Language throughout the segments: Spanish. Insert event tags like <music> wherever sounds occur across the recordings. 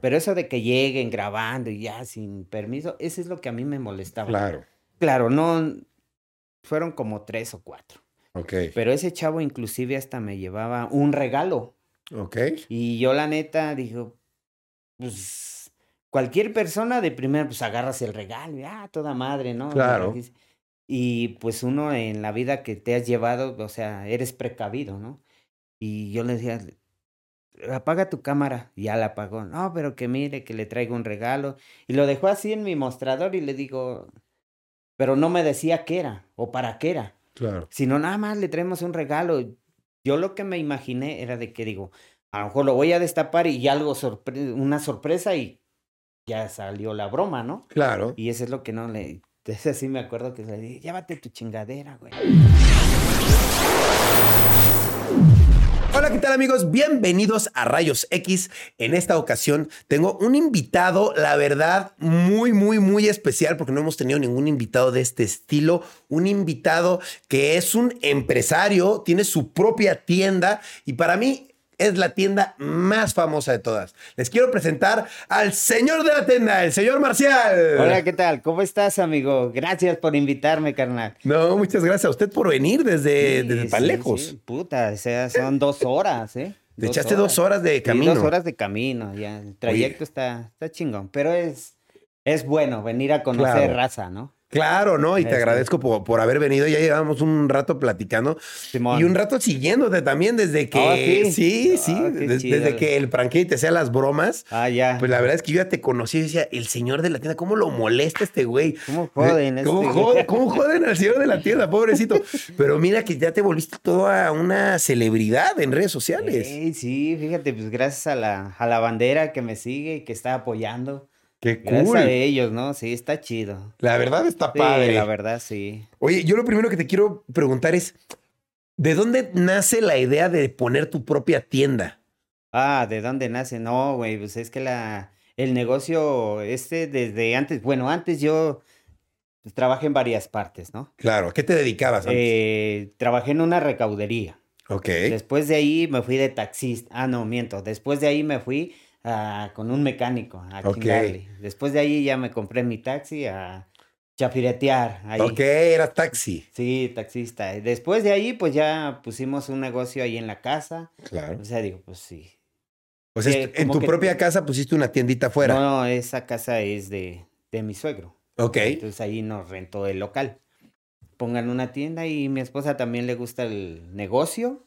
Pero eso de que lleguen grabando y ya sin permiso, eso es lo que a mí me molestaba. Claro. Claro, no, fueron como tres o cuatro. Ok. Pero ese chavo inclusive hasta me llevaba un regalo. Ok. Y yo la neta digo, pues cualquier persona de primera, pues agarras el regalo y ah, toda madre, ¿no? Claro. Y pues uno en la vida que te has llevado, o sea, eres precavido, ¿no? Y yo le decía, apaga tu cámara. Ya la apagó. No, pero que mire, que le traigo un regalo. Y lo dejó así en mi mostrador y le digo, pero no me decía qué era o para qué era. Claro. Sino nada más le traemos un regalo. Yo lo que me imaginé era de que digo, a lo mejor lo voy a destapar y algo sorpre una sorpresa y ya salió la broma, ¿no? Claro. Y eso es lo que no le... <laughs> Entonces así me acuerdo que le dije, llévate tu chingadera, güey. Hola, ¿qué tal amigos? Bienvenidos a Rayos X. En esta ocasión tengo un invitado, la verdad, muy, muy, muy especial porque no hemos tenido ningún invitado de este estilo. Un invitado que es un empresario, tiene su propia tienda y para mí es la tienda más famosa de todas. Les quiero presentar al señor de la tienda, el señor Marcial. Hola, ¿qué tal? ¿Cómo estás, amigo? Gracias por invitarme, carnal. No, muchas gracias a usted por venir desde, Sí, desde tan sí, lejos. sí. Puta, o sea, son dos horas, ¿eh? <laughs> Te echaste dos horas de camino. dos horas de camino, ya. El trayecto está, está chingón, pero es, es bueno venir a conocer Claro. raza, ¿no? Claro, ¿no? Y te Este. agradezco por, por haber venido. Ya llevamos un rato platicando Simón. y un rato siguiéndote también desde que. Ah, sí, sí. sí. Des- chido. desde que el franquete te hacía las bromas. Ah, ya. Pues la verdad es que yo ya te conocí y decía, el señor de la tienda, ¿cómo lo molesta este güey? ¿Cómo joden ¿Cómo, este joden? ¿Cómo joden al señor de la tienda, pobrecito? <laughs> Pero mira que ya te volviste toda una celebridad en redes sociales. Ey, sí, fíjate, pues gracias a la, a la bandera que me sigue y que está apoyando. Qué Gracias cool. a ellos, ¿no? Sí, está chido. La verdad está Sí, padre. la verdad, sí. Oye, yo lo primero que te quiero preguntar es, ¿de dónde nace la idea de poner tu propia tienda? Ah, ¿de dónde nace? No, güey, pues es que la, el negocio este desde antes, bueno, antes yo pues, trabajé en varias partes, ¿no? Claro, ¿a qué te dedicabas antes? Eh, trabajé en una recaudería. ok. Después de ahí me fui de taxista. Ah, no, miento. Después de ahí me fui ah, con un mecánico a Ok. chingarle. Después de ahí ya me compré mi taxi a chafiretear. Ahí. Ok, era taxi. Sí, taxista. Después de ahí, pues ya pusimos un negocio ahí en la casa. Claro. O sea, digo, pues sí. O sea, Sí, en tu que- propia casa pusiste una tiendita afuera. No, esa casa es de, de mi suegro. ok. Entonces ahí nos rentó el local. Pongan una tienda y mi esposa también le gusta el negocio.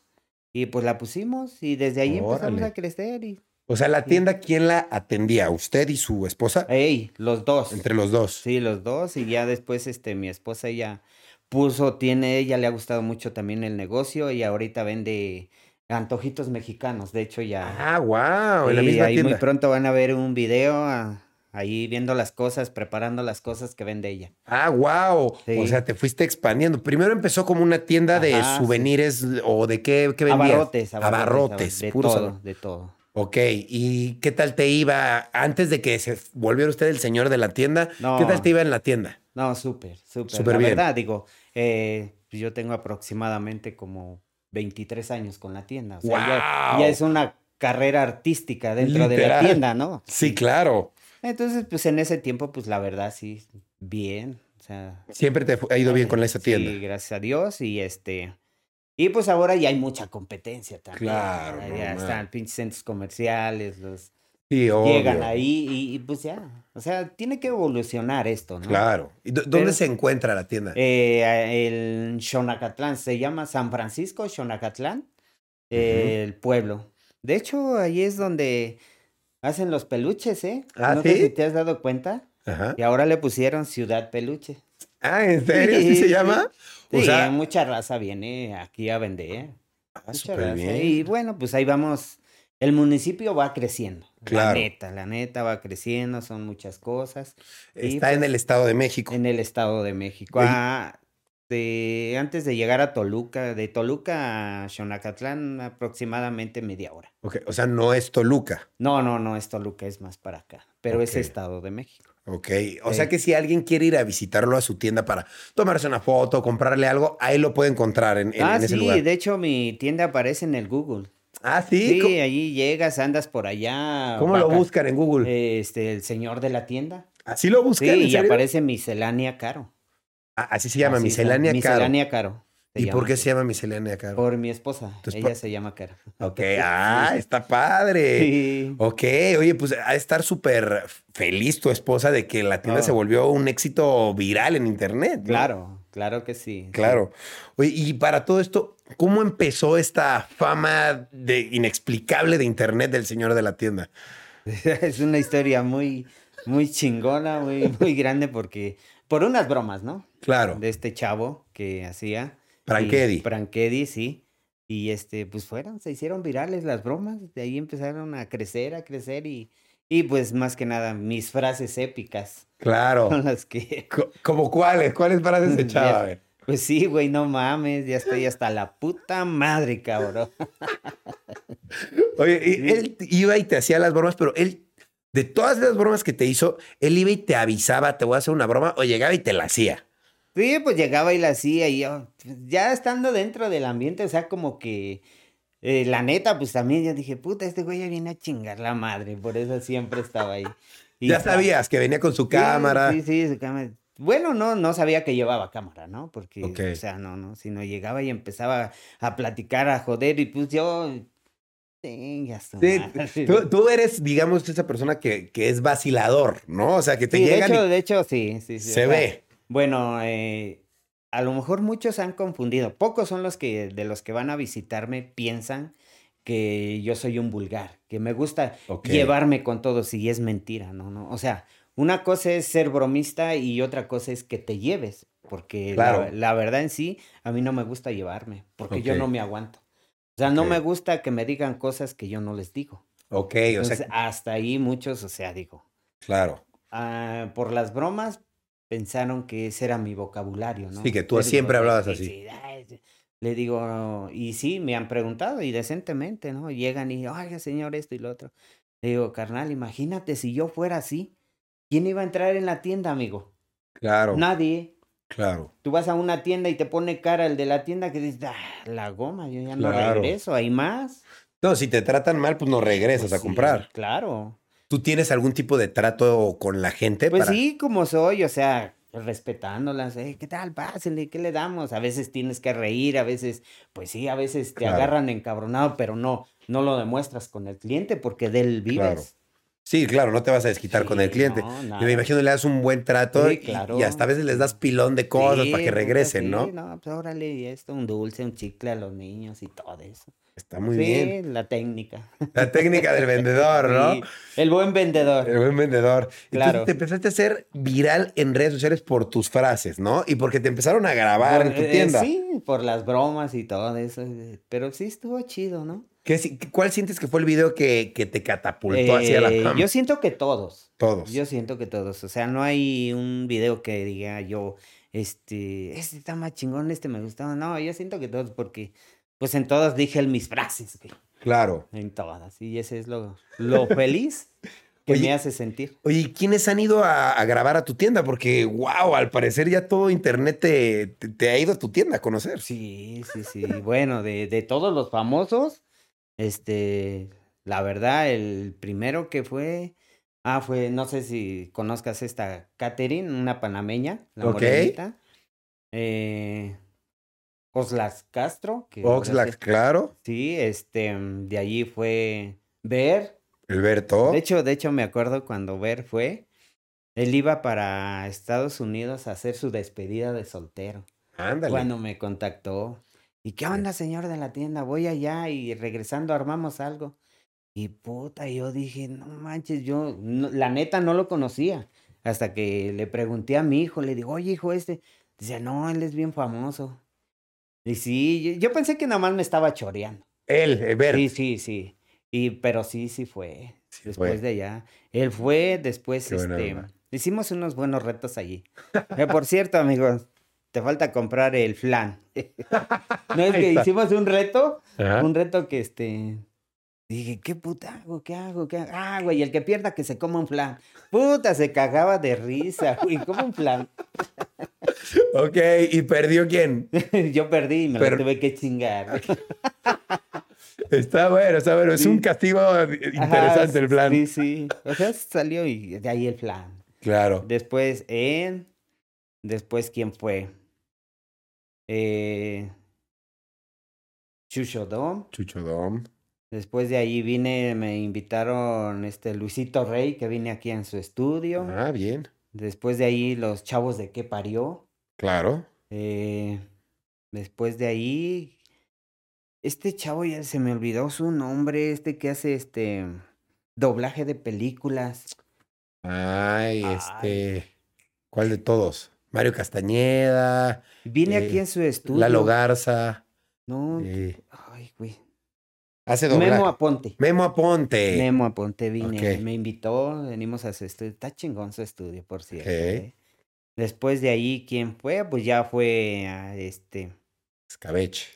Y pues la pusimos y desde ahí empezamos Órale. a crecer y O sea, la tienda, ¿quién la atendía? ¿Usted y su esposa? Ey, los dos. Entre los dos. Sí, los dos. Y ya después, este, mi esposa ella puso, tiene, ella le ha gustado mucho también el negocio y ahorita vende antojitos mexicanos. De hecho, ya. Ah, wow, en la Sí, misma ahí tienda. muy pronto van a ver un video ah, ahí viendo las cosas, preparando las cosas que vende ella. Ah, wow. Sí. O sea, te fuiste expandiendo. Primero empezó como una tienda de sí. souvenirs o de qué, qué vendías. Abarrotes, abarrotes. Abarrotes, de puros todo, abarrotes. de todo. Ok, ¿y qué tal te iba antes de que se volviera usted el señor de la tienda? No. ¿Qué tal te iba en la tienda? No, súper, súper. Súper la bien. verdad, digo, eh, yo tengo aproximadamente como 23 años con la tienda. O sea, ya, ¡Guau! ya es una carrera artística dentro de la tienda, ¿no? Sí, claro. Entonces, pues en ese tiempo, pues la verdad, sí, bien. O sea, Siempre te ha ido bien con esa tienda. Sí, gracias a Dios. Y este. Y pues ahora ya hay mucha competencia también. Claro, Ya, están pinches centros comerciales, los Sí, llegan ahí y, y, pues ya. O sea, tiene que evolucionar esto, ¿no? Claro. ¿Y dó- dónde Pero- se encuentra la tienda? Eh, el Xonacatlán, se llama San Francisco Xonacatlán, eh, el pueblo. De hecho, ahí es donde hacen los peluches, ¿eh? Ah, no sé ¿sí? si te has dado cuenta. Ajá. Y ahora le pusieron Ciudad Peluche. Ah, ¿en serio? ¿Así Sí, se sí. llama? O Sí, sea, mucha raza viene aquí a vender. ah, raza. bien. Y bueno, pues ahí vamos. El municipio va creciendo. Claro. La neta, la neta va creciendo, son muchas cosas. Está en pues, el Estado de México. En el Estado de México. Ah, de, antes de llegar a Toluca, de Toluca a Xonacatlán, aproximadamente media hora. Ok, O sea, no es Toluca. No, no, no es Toluca, es más para acá. Pero es. Estado de México. Ok. O Sí. sea que si alguien quiere ir a visitarlo a su tienda para tomarse una foto, comprarle algo, ahí lo puede encontrar en, en- ah, en ese sí, lugar. de hecho mi tienda aparece en el Google. Ah, sí. Sí, allí llegas, andas por allá. ¿Cómo, lo buscan en Google? Este, el señor de la tienda. ¿Así lo buscan? Sí, ¿En y serio? aparece miscelánea caro. Ah, así se llama, Así miscelánea se- caro. Miscelánea caro. ¿Y por qué se llama miscelánea caro? Por mi esposa. Ella se llama Caro. Ok, <laughs> ah, está padre. Sí. Ok, oye, pues ha de estar súper feliz tu esposa de que la tienda Oh. se volvió un éxito viral en internet. ¿no? Claro, claro que sí. Claro. Oye, y para todo esto, ¿cómo empezó esta fama de inexplicable de internet del señor de la tienda? <laughs> Es una historia muy, muy chingona, muy, muy grande porque por unas bromas, ¿no? Claro. De este chavo que hacía. Prankedi. Y- Prankedi, sí. Y este, pues fueron, se hicieron virales las bromas. De ahí empezaron a crecer, a crecer y, y pues más que nada mis frases épicas Claro. son las que. Co- ¿Cómo cuáles? ¿Cuáles frases <laughs> Ya. echaba? A ver. Pues sí, güey, no mames, ya estoy hasta la puta madre, cabrón. Oye, y él iba y te hacía las bromas, pero él, de todas las bromas que te hizo, él iba y te avisaba, te voy a hacer una broma, o llegaba y te la hacía. Sí, pues llegaba y la hacía y yo, pues, ya estando dentro del ambiente, o sea, como que eh, la neta, pues también yo dije, puta, este güey ya viene a chingar la madre, por eso siempre estaba ahí. <laughs> Y ya sabías que venía con su Sí, cámara. Sí, sí, su cámara. Bueno, no, no sabía que llevaba cámara, ¿no? Porque, o sea, no, no, sino llegaba y empezaba a platicar, a joder, y pues yo, Sí, tú, tú eres, digamos, esa persona que, que es vacilador, ¿no? O sea, que te Sí, de llegan hecho, y de hecho, sí, sí, sí. o se sea, ve. Bueno, eh, a lo mejor muchos han confundido. Pocos son los que de los que van a visitarme piensan que yo soy un vulgar, que me gusta llevarme con todos y es mentira, ¿no? no. O sea, una cosa es ser bromista y otra cosa es que te lleves, porque la- Claro. la, verdad en sí a mí no me gusta llevarme, porque yo no me aguanto. O sea, no me gusta que me digan cosas que yo no les digo. Ok, o sea, hasta ahí muchos, o sea, digo, claro. ah, por las bromas pensaron que ese era mi vocabulario, ¿no? Sí, que tú siempre hablabas sí, así. Le digo, y sí, me han preguntado y decentemente, ¿no? Llegan y, oiga, señor, esto y lo otro. Le digo, carnal, imagínate si yo fuera así, ¿quién iba a entrar en la tienda, amigo? Claro. Nadie. Claro. Tú vas a una tienda y te pone cara el de la tienda que dice, ah, la goma, yo ya no regreso, hay más. No, si te tratan mal, pues no regresas Pues a sí, comprar. Claro. ¿Tú tienes algún tipo de trato con la gente? Pues para- sí, como soy, o sea, respetándolas, eh, ¿qué tal? Pásenle, ¿qué le damos? A veces tienes que reír, a veces, pues sí, a veces te Claro. agarran encabronado, pero no, no lo demuestras con el cliente porque de él vives. Claro. Sí, claro, no te vas a desquitar con el Sí, cliente. no, me imagino le das un buen trato Sí, y- claro. y, hasta a veces les das pilón de cosas Sí, para que regresen, sí, ¿no? No, pues órale, y esto, un dulce, un chicle a los niños y todo eso. Está muy sí, bien. la técnica. La técnica del vendedor, <laughs> ¿no? Sí, el buen vendedor. El buen vendedor. Entonces Claro. te empezaste a hacer viral en redes sociales por tus frases, ¿no? Y porque te empezaron a grabar en tu eh, tienda. sí, por las bromas y todo eso. eh, Pero sí estuvo chido, ¿no? ¿Qué ¿Cuál sientes que fue el video que, que te catapultó hacia la Eh, fama? Yo siento que todos. Todos. Yo siento que todos. O sea, no hay un video que diga yo, este, este está más chingón, este me gustó. No, yo siento que todos, porque pues en todas dije el- mis frases, güey. Claro. En todas. Y ese es lo, lo feliz <laughs> que Oye, me hace sentir. Oye, ¿y ¿quiénes han ido a, a grabar a tu tienda? Porque, wow, al parecer ya todo internet te, te- te ha ido a tu tienda a conocer. Sí, sí, sí. Bueno, de, de todos los famosos, este, la verdad, el primero que fue, ah, fue, no sé si conozcas esta Catherine, una panameña, la Ok. morenita. Eh, Castro, que claro. sí, este, de allí fue Ver. El Berto. De hecho, de hecho, me acuerdo cuando Ver fue, él iba para Estados Unidos a hacer su despedida de soltero. Ándale. Cuando me contactó. ¿Y qué onda, señor de la tienda? Voy allá y regresando armamos algo. Y puta, yo dije, no manches, yo no- la neta no lo conocía. Hasta que le pregunté a mi hijo, le digo, oye, hijo, este. Dice, no, él es bien famoso. Y sí, yo, yo pensé que nada más me estaba choreando. Él, el Bert. Sí, sí, sí. Y, pero sí, sí fue. Sí después fue. de allá. Él fue, después, Qué este, hicimos unos buenos retos allí. Eh, por cierto, amigos, te falta comprar el flan. <laughs> no es que hicimos un reto, Ajá. un reto que este. Dije, ¿qué puta hago? ¿Qué hago? ¿Qué hago? Ah, güey, el que pierda que se coma un flan. Puta, se cagaba de risa, <laughs> güey, como un flan. Ok, ¿y perdió quién? <laughs> Yo perdí y me Pero- lo tuve que chingar. Está bueno, está bueno. Es un castigo interesante Ajá, el plan. Sí, sí. O sea, salió y de ahí el plan. Claro. Después él. Después, ¿quién fue? Eh, Chucho Dom. Chucho Dom. Después de ahí vine, me invitaron este Luisito Rey, que vine aquí en su estudio. Ah, bien. Después de ahí los chavos de qué parió. Claro. Eh, después de ahí, este chavo ya se me olvidó su nombre, este que hace este doblaje de películas. Ay, Ay. este. ¿Cuál de todos? Mario Castañeda, Vine Eh, aquí en su estudio. Lalo Garza. No, eh, ay, güey. hace doblaje. Memo Aponte. Memo Aponte. Memo Aponte vine, me invitó, venimos a su estudio. Está chingón su estudio, por cierto. Ok. ¿eh? Después de ahí, ¿quién fue? Pues ya fue a este. Escabeche.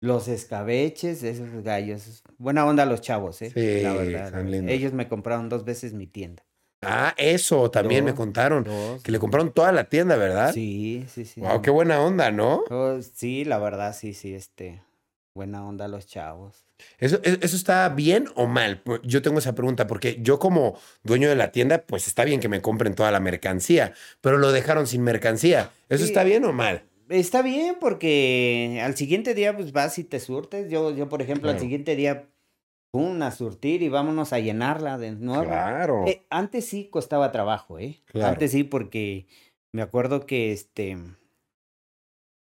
Los escabeches, esos gallos. Buena onda los chavos, ¿eh? Sí, la verdad. están la- lindos. Ellos me compraron dos veces mi tienda. Ah, eso también me contaron. Que le compraron toda la tienda, ¿verdad? Sí, sí, sí. Wow, qué buena onda, ¿no? Oh, sí, la verdad, sí, sí, este. Buena onda los chavos. ¿Eso, e- ¿Eso está bien o mal? Yo tengo esa pregunta porque yo como dueño de la tienda, pues está bien que me compren toda la mercancía, pero lo dejaron sin mercancía. ¿Eso Sí. está bien o mal? Está bien porque al siguiente día pues vas y te surtes. Yo, yo por ejemplo, al siguiente día, pum, a surtir y vámonos a llenarla de nuevo. Claro. Eh, antes sí costaba trabajo, ¿eh? Claro. Antes sí, porque me acuerdo que este.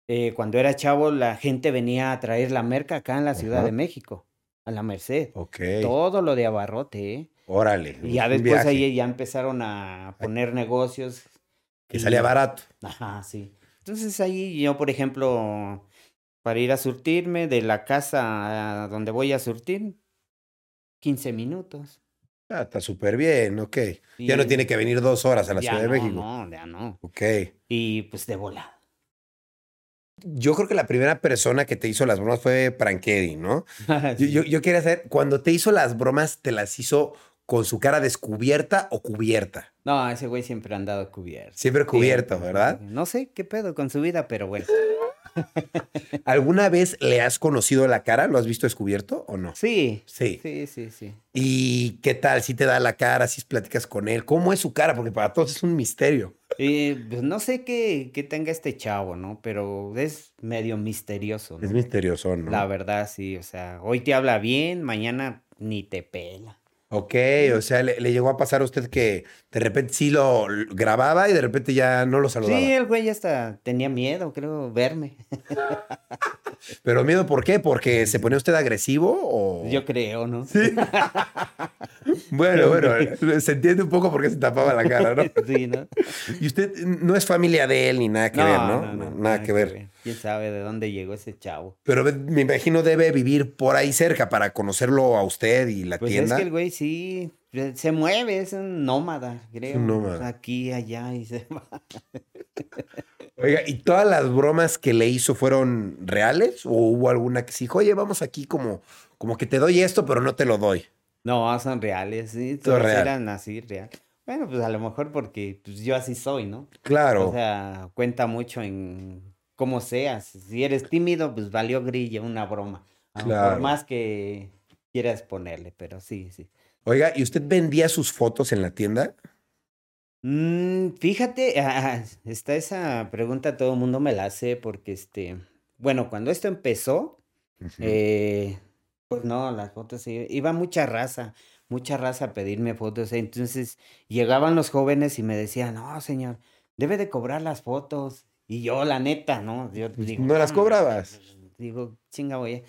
eh, cuando era chavo, la gente venía a traer la merca acá en la Ciudad de México, a la Merced. Ok. Todo lo de abarrote, ¿eh? Órale. Y ya después viaje ahí ya empezaron a poner negocios. Que y- salía barato. Ajá, sí. Entonces ahí yo, por ejemplo, para ir a surtirme de la casa a donde voy a surtir, 15 minutos. Ah, está súper bien, ok. Ya no tiene que venir dos horas a la ya Ciudad de México. No, ya no. Ok. Y pues de volada. Yo creo que la primera persona que te hizo las bromas fue Prankedy, ¿no? <laughs> Yo, Sí. yo, yo quería saber, cuando te hizo las bromas, ¿te las hizo con su cara descubierta o cubierta? No, ese güey siempre ha andado cubierto. Siempre cubierto, ¿verdad? No sé qué pedo con su vida, pero bueno. <laughs> ¿Alguna vez le has conocido la cara? ¿Lo has visto descubierto o no? Sí. Sí. Sí, sí, sí. ¿Y qué tal? ¿Si te da la cara? ¿Si platicas con él? ¿Cómo es su cara? Porque para todos es un misterio. Y, pues, no sé qué, qué tenga este chavo, ¿no? Pero es medio misterioso, Es ¿no? misterioso, ¿no? La verdad, sí. O sea, hoy te habla bien, mañana ni te pela. Ok, o sea, le, le llegó a pasar a usted que de repente sí lo lo grababa y de repente ya no lo saludaba. Sí, el güey hasta tenía miedo, creo, verme. <laughs> Pero miedo, ¿por qué? ¿Porque se ponía usted agresivo o...? Yo creo, ¿no? Sí. <laughs> bueno, bueno, se entiende un poco por qué se tapaba la cara, ¿no? <laughs> Sí, ¿no? Y usted no es familia de él ni nada que ver, ¿no? nada, que ver. ¿Quién sabe de dónde llegó ese chavo? Pero me imagino debe vivir por ahí cerca para conocerlo a usted y la Pues tienda. es que el güey sí se mueve, es un nómada, creo. nómada. Aquí, allá y se <laughs> va. Oiga, ¿y todas las bromas que le hizo fueron reales? ¿O hubo alguna que sí dijo, oye, vamos aquí como, como que te doy esto, pero no te lo doy? No, son reales, sí. Todos real. eran así, real. Bueno, pues a lo mejor porque pues, yo así soy, ¿no? Claro. O sea, cuenta mucho en cómo seas. Si eres tímido, pues valió grillo, una broma. A lo mejor Claro. más que quieras ponerle, pero sí, sí. Oiga, ¿y usted vendía sus fotos en la tienda? Mm, fíjate, ah, está esa pregunta, todo el mundo me la hace porque, este, bueno, cuando esto empezó, eh, pues no, las fotos, i- iba mucha raza, mucha raza a pedirme fotos. Entonces llegaban los jóvenes y me decían, no, señor, debe de cobrar las fotos. Y yo, la neta, ¿no? Yo digo, ¿No las "Ah, cobrabas? Digo, chinga, voy.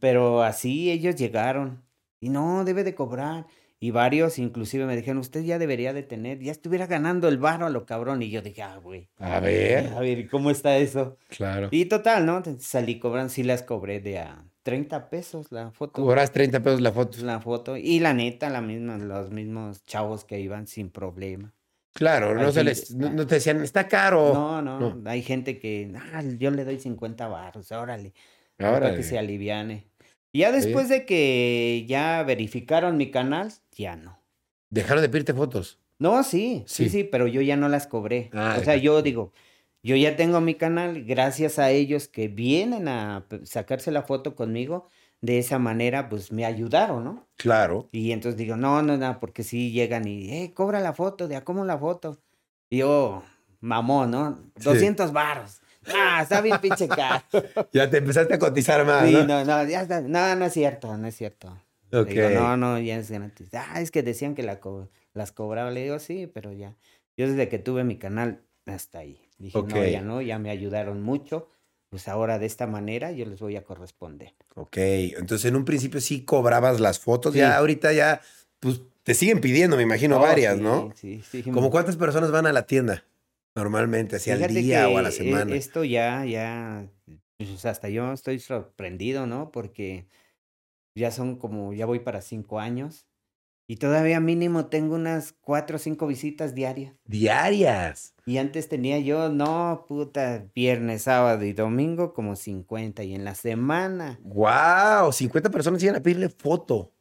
Pero así ellos llegaron. Y no, debe de cobrar. Y varios inclusive me dijeron, usted ya debería de tener, ya estuviera ganando el varo a lo cabrón. Y yo dije, ah, güey. A ver. <laughs> A ver, ¿cómo está eso? Claro. Y total, ¿no? Salí cobrando, sí las cobré de a 30 pesos la foto. Cobras 30 pesos la foto. La foto. Y la neta, la misma, los mismos chavos que iban sin problema. Claro, no, se les, no, no te decían, está caro. No, no, no. hay gente que, ah, yo le doy 50 baros, órale. para Órale. que se aliviane. Y ya después de que ya verificaron mi canal, ya no. Dejaron de pedirte fotos. No, sí, sí, Sí. sí, pero yo ya no las cobré. Ah, o sea, yo digo, yo ya tengo mi canal, gracias a ellos que vienen a sacarse la foto conmigo, de esa manera, pues me ayudaron, ¿no? Claro. Y entonces digo, no, no, no, porque si llegan y, eh, cobra la foto, de a cómo la foto. Y yo, mamón, ¿no? 200 baros. Ah, está bien pinche caro. <laughs> ya te empezaste a cotizar más, Sí, ¿no? no, no, ya está. No, no es cierto, no es cierto. Ok. Digo, no, no, ya es gratis. Ah, es que decían que la co- las cobraba. Le digo, sí, pero ya. Yo desde que tuve mi canal, hasta ahí. Dije, Ok. no, ya no, ya me ayudaron mucho. Pues ahora de esta manera yo les voy a corresponder. Ok, entonces en un principio sí cobrabas las fotos, Sí. ya ahorita ya, pues te siguen pidiendo, me imagino, Oh, varias, sí, ¿no? Sí, sí. ¿Como cuántas personas van a la tienda? Normalmente, así al Fíjate día o a la eh, semana. Esto ya, ya, pues hasta yo estoy sorprendido, ¿no? Porque ya son como, ya voy para cinco años y todavía mínimo tengo unas cuatro o cinco visitas diarias. Diarias. Y antes tenía yo, no, puta, viernes, sábado y domingo como 50 y en la semana. ¡Wow! 50 personas iban a pedirle foto.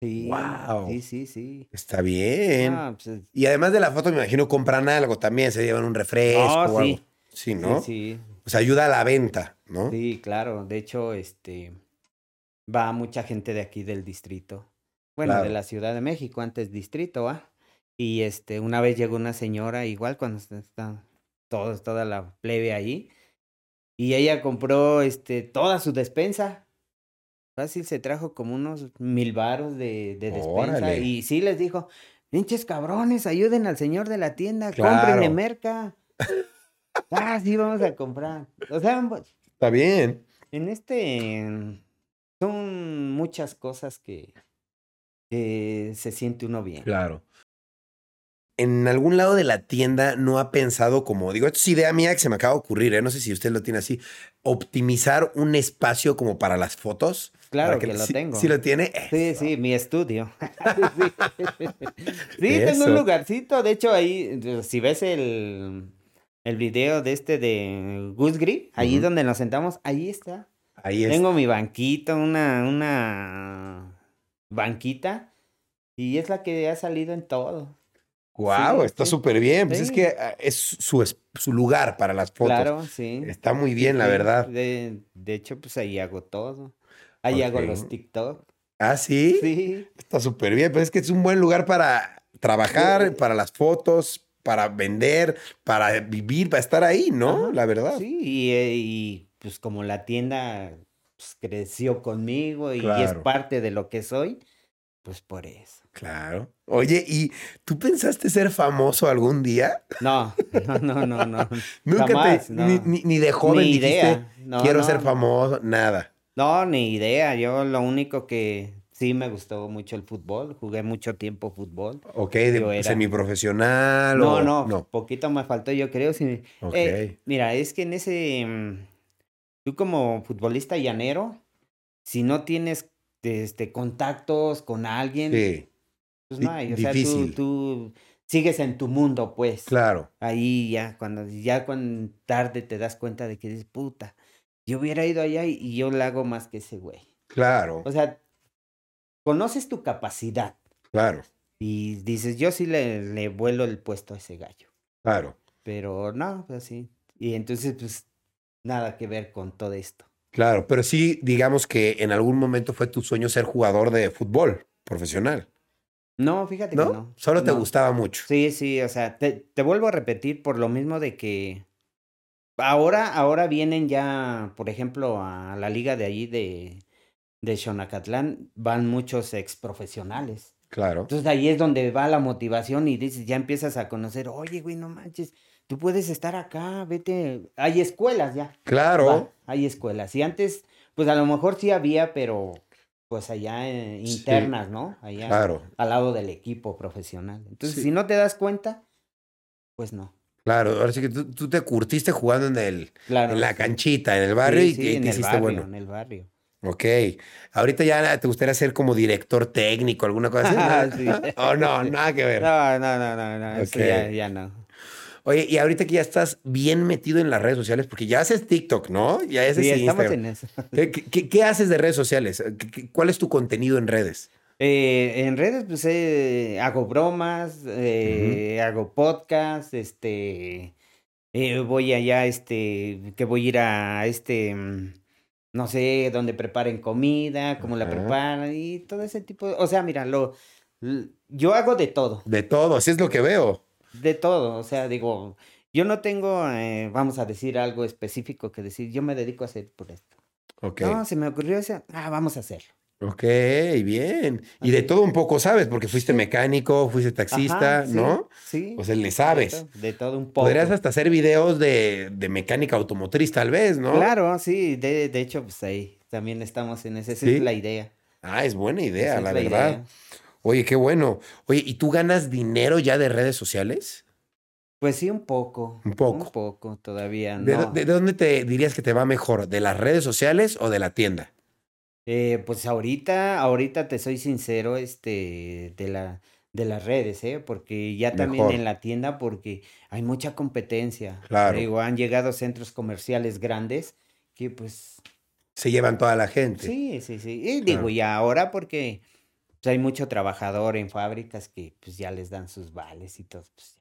Sí, Guau. sí, sí, sí. Está bien. Ah, pues, Y además de la foto, me imagino compran algo también, se llevan un refresco No, o algo. sí. Sí, ¿no? sí, O sea, ayuda a la venta, ¿no? sí, sí, claro. De hecho, este, va mucha gente de aquí del distrito. Bueno, Claro. de la Ciudad de México, antes distrito, ¿va? Y este, una vez llegó una señora, igual cuando está- todos, toda la plebe ahí, y ella compró este, toda su despensa. Fácil se trajo como unos mil varos de, de despensa. Órale. Y sí les dijo, pinches cabrones, ayuden al señor de la tienda, Claro. cómprenle merca. ah, sí, vamos a comprar. O sea, Está bien. en este son muchas cosas que, que se siente uno bien. Claro. En algún lado de la tienda no ha pensado como, digo, esto es idea mía que se me acaba de ocurrir, ¿eh? no sé si usted lo tiene así, optimizar un espacio como para las fotos. Claro que, lo sí- tengo. Sí lo tiene. Sí, sí, mi estudio. sí, <laughs> Sí, tengo un lugarcito. De hecho, ahí, si ves el, el video de este de Goose Grip, ahí Ujú. donde nos sentamos, ahí está. Ahí es. Tengo mi banquito, una, una banquita, y es la que ha salido en todo. Wow, sí, está sí. súper bien. Pues es que ah, es su, su lugar para las fotos. Claro, sí. Está muy bien, la verdad. De, de hecho, pues ahí hago todo. Ahí hago los TikTok. Ah, sí. Sí. Está súper bien. Pues es que es un buen lugar para trabajar, para las fotos, para vender, para vivir, para estar ahí, ¿no? Ajá, La verdad. Sí, y, y, pues como la tienda pues, creció conmigo y, y es parte de lo que soy, pues por eso. Claro. Oye, ¿y tú pensaste ser famoso algún día? No, no, no, no, no. <laughs> Nunca Jamás, te, no. ni, de joven Ni dijiste, idea. No, quiero no, ser famoso, nada. No, ni idea. Yo lo único que sí me gustó mucho el fútbol. Jugué mucho tiempo fútbol. Ok, de era- semiprofesional No, o no, no. poquito me faltó, yo creo. Sí. Ok. Eh, mira, es que en ese. mm, Tú como futbolista llanero, si no tienes este, contactos con alguien, sí, pues no hay. O sea, tú, difícil. tú sigues en tu mundo, pues. claro. Ahí ya, cuando ya cuando tarde te das cuenta de que dices, puta, yo hubiera ido allá y, y yo le hago más que ese güey. Claro, O sea, conoces tu capacidad claro, y dices, yo sí le, le vuelo el puesto a ese gallo. claro, Pero no, pues sí. Y entonces, pues, nada que ver con todo esto. claro. Pero sí, digamos que en algún momento fue tu sueño ser jugador de fútbol profesional, No, fíjate ¿no? que no. Solo te no. gustaba mucho. Sí, sí, o sea, te, te vuelvo a repetir por lo mismo de que ahora, ahora vienen ya, por ejemplo, a la liga de allí de, de Xonacatlán, van muchos ex profesionales. Claro, Entonces ahí es donde va la motivación y dices, ya empiezas a conocer, oye, güey, no manches, tú puedes estar acá, vete. Hay escuelas ya. claro. Va, hay escuelas. Y antes, pues a lo mejor sí había, pero pues allá eh, Sí. internas, ¿no? Allá Claro, al lado del equipo profesional. Entonces, Sí. si no te das cuenta, pues no. claro. Ahora sí que tú, tú te curtiste jugando en el, Claro. en la sí. canchita, en el barrio y en te el hiciste barrio, bueno. En el barrio. Ok. Ahorita ya te gustaría ser como director técnico, alguna cosa así. ¿no? <laughs> Sí. <laughs> Oh, no, nada que ver. No, no, no, no, no. eso Ok. ya, ya no. Oye, y ahorita que ya estás bien metido en las redes sociales, porque ya haces TikTok, ¿no? Ya haces Sí, estamos Instagram. en eso. ¿Qué, qué- qué haces de redes sociales? ¿Qué- qué- ¿Cuál es tu contenido en redes? Eh, en redes, pues eh, hago bromas, eh, hago podcast, este, voy allá, este, que voy a ir a este, no sé, dónde preparen comida, cómo la preparan y todo ese tipo de... O sea, mira, lo, yo hago de todo, De todo, así es lo que veo. De todo. O sea, digo, yo no tengo, eh, vamos a decir algo específico que decir, yo me dedico a hacer por esto. Ok. No, se me ocurrió eso, ah, vamos a hacerlo. Ok, bien. Y de todo un poco sabes, porque fuiste mecánico, fuiste taxista, Ajá, sí, ¿no? Sí. O sea, le de sabes. De, todo un poco. Podrías hasta hacer videos de, de mecánica automotriz, tal vez, ¿no? Claro, sí, de, de hecho, pues ahí también estamos en ese, esa ¿Sí? es la idea. Ah, es buena idea, esa es la la verdad. Oye, qué bueno. Oye, ¿y tú ganas dinero ya de redes sociales? Pues sí, un poco. Un poco. Un poco todavía, ¿De, no. de dónde te dirías que te va mejor? ¿De las redes sociales o de la tienda? Eh, pues ahorita, ahorita te soy sincero, este, de la, de las redes, ¿eh? Porque ya también Mejor. en la tienda, porque hay mucha competencia. Claro. Digo, han llegado centros comerciales grandes que pues, Se llevan toda la gente. sí, sí, sí. Y digo, y ahora porque pues, hay mucho trabajador en fábricas que pues ya les dan sus vales y todo. pues,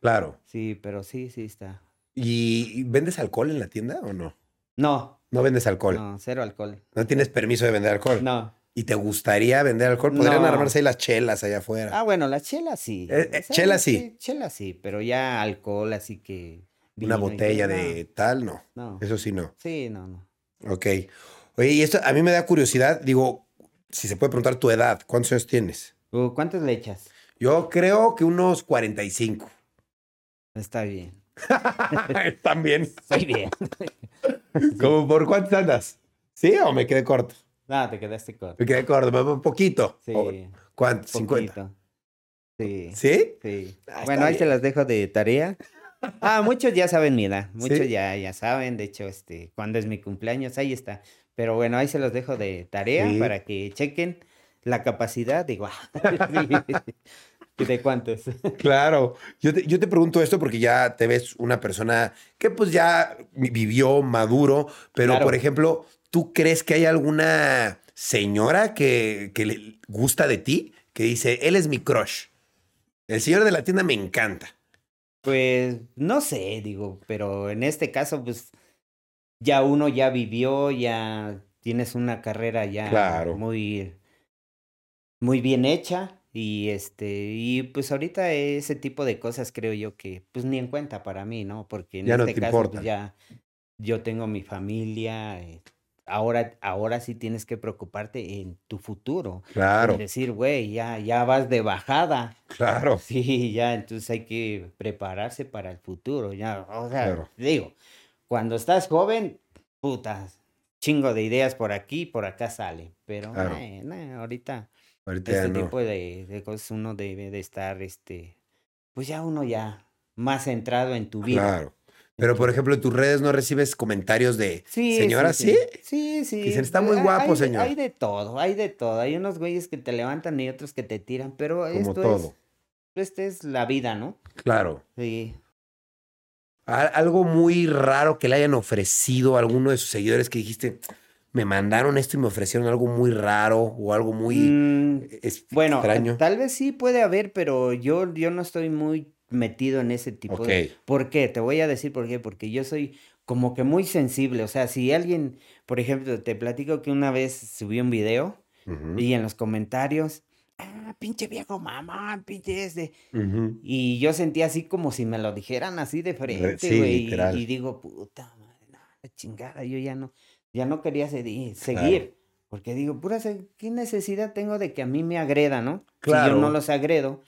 Claro. sí, pero sí, sí está. ¿Y vendes alcohol en la tienda o no? No, No vendes alcohol. No, no, cero alcohol. tienes permiso de vender alcohol. No. ¿Y te gustaría vender alcohol? Podrían No. armarse ahí las chelas allá afuera. Ah, bueno, las chelas sí. Eh, eh, chelas sí. Chelas sí, pero ya alcohol, así que. Una y botella de tal, no. No, no. Eso sí, no. Sí, no, no. Ok. Oye, y esto a mí me da curiosidad. Digo, si se puede preguntar tu edad, ¿cuántos años tienes? Uh, ¿Cuántas le echas? Yo creo que unos 45. Está bien. <laughs> También. Estoy bien. <laughs> ¿Cómo por cuántos andas? ¿Sí o me quedé corto? No, te quedaste corto. Me quedé corto, me- un poquito. Sí, O- ¿Cuánto? 50. poquito. Sí, ¿Sí? sí. Ah, Bueno, ahí se bien. las dejo de tarea. Ah, muchos ya saben mi edad. <laughs> Muchos ¿Sí? ya, ya saben. De hecho, este, cuando es mi cumpleaños, ahí está. Pero bueno, ahí se los dejo de tarea Sí. para que chequen la capacidad. Digo, sí. <laughs> ¿De cuántos? <laughs> Claro. Yo te, yo te pregunto esto porque ya te ves una persona que pues ya vi- vivió maduro, pero Claro. por ejemplo, ¿tú crees que hay alguna señora que, que le gusta de ti? Que dice, él es mi crush. El señor de la tienda me encanta. Pues no sé, digo, pero en este caso, pues ya uno ya vivió, ya tienes una carrera ya Claro. muy, muy bien hecha. Y este, y pues ahorita ese tipo de cosas creo yo que pues ni en cuenta para mí, ¿no? Porque en Ya no este te caso, pues ya yo tengo mi familia. eh, Ahora, ahora sí tienes que preocuparte en tu futuro. Claro, decir, güey, ya, ya vas de bajada. claro. <laughs> Sí, ya, entonces hay que prepararse para el futuro, ya, o sea, Claro. digo, cuando estás joven, putas, chingo de ideas por aquí, por acá sale, pero Claro. eh, ahorita Ahorita este no. tipo de, de cosas uno debe de estar, este, pues ya uno ya más centrado en tu vida. Claro. Pero por ejemplo, en tus redes no recibes comentarios de Sí, señora, sí. Sí, sí. Dicen, "Está muy guapo, hay- señor". Hay de todo, hay de todo. Hay unos güeyes que te levantan y otros que te tiran, pero Como esto todo. es, esta es la vida, ¿no? Claro. Sí. Algo muy raro que le hayan ofrecido a alguno de sus seguidores que dijiste, me mandaron esto y me ofrecieron algo muy raro o algo muy Mm, es- bueno, extraño. tal vez sí puede haber, pero yo, yo no estoy muy metido en ese tipo Ok. de... ¿Por qué? Te voy a decir por qué. Porque yo soy como que muy sensible. O sea, si alguien, por ejemplo, te platico que una vez subí un video y en los comentarios, ah, pinche viejo mamá, pinche este. Y yo sentía así como si me lo dijeran así de frente, sí, güey. y- literal. Y, digo, puta madre, no, la chingada, yo ya no, ya no quería se- seguir. Porque digo, pura, ¿qué necesidad tengo de que a mí me agreda, no? Si yo Claro. no los agredo.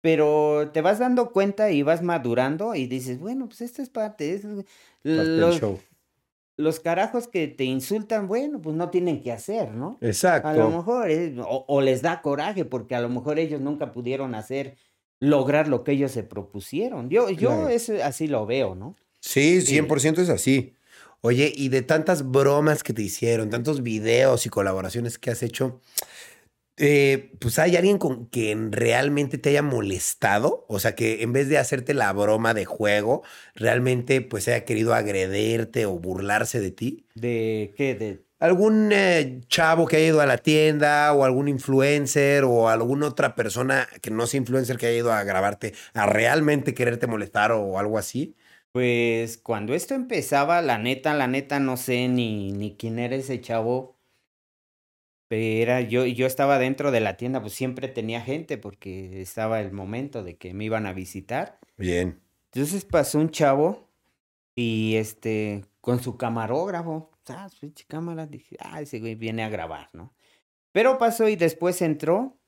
Pero te vas dando cuenta y vas madurando y dices, bueno, pues esto es parte. es- los, show. Los carajos que te insultan, bueno, pues no tienen que hacer, ¿no? A lo Exacto. mejor, eh, o, o les da coraje, porque a lo mejor ellos nunca pudieron hacer, lograr lo que ellos se propusieron. Yo, yo Claro. eso así lo veo, ¿no? Sí, Sí. 100% es así. Oye, y de tantas bromas que te hicieron, tantos videos y colaboraciones que has hecho, eh, pues hay alguien con quien realmente te haya molestado, o sea, que en vez de hacerte la broma de juego, realmente pues haya querido agredirte o burlarse de ti. ¿De qué? De, ¿Algún eh, chavo que haya ido a la tienda o algún influencer o alguna otra persona que no sea influencer que haya ido a grabarte a realmente quererte molestar o algo así? Pues cuando esto empezaba, la neta, la neta, no sé ni, ni quién era ese chavo. Era yo, yo estaba dentro de la tienda, pues siempre tenía gente porque estaba el momento de que me iban a visitar. Bien. Entonces pasó un chavo y este, con su camarógrafo, ah, su cámara, dije, ah, ese güey viene a grabar, ¿no? Pero pasó y después entró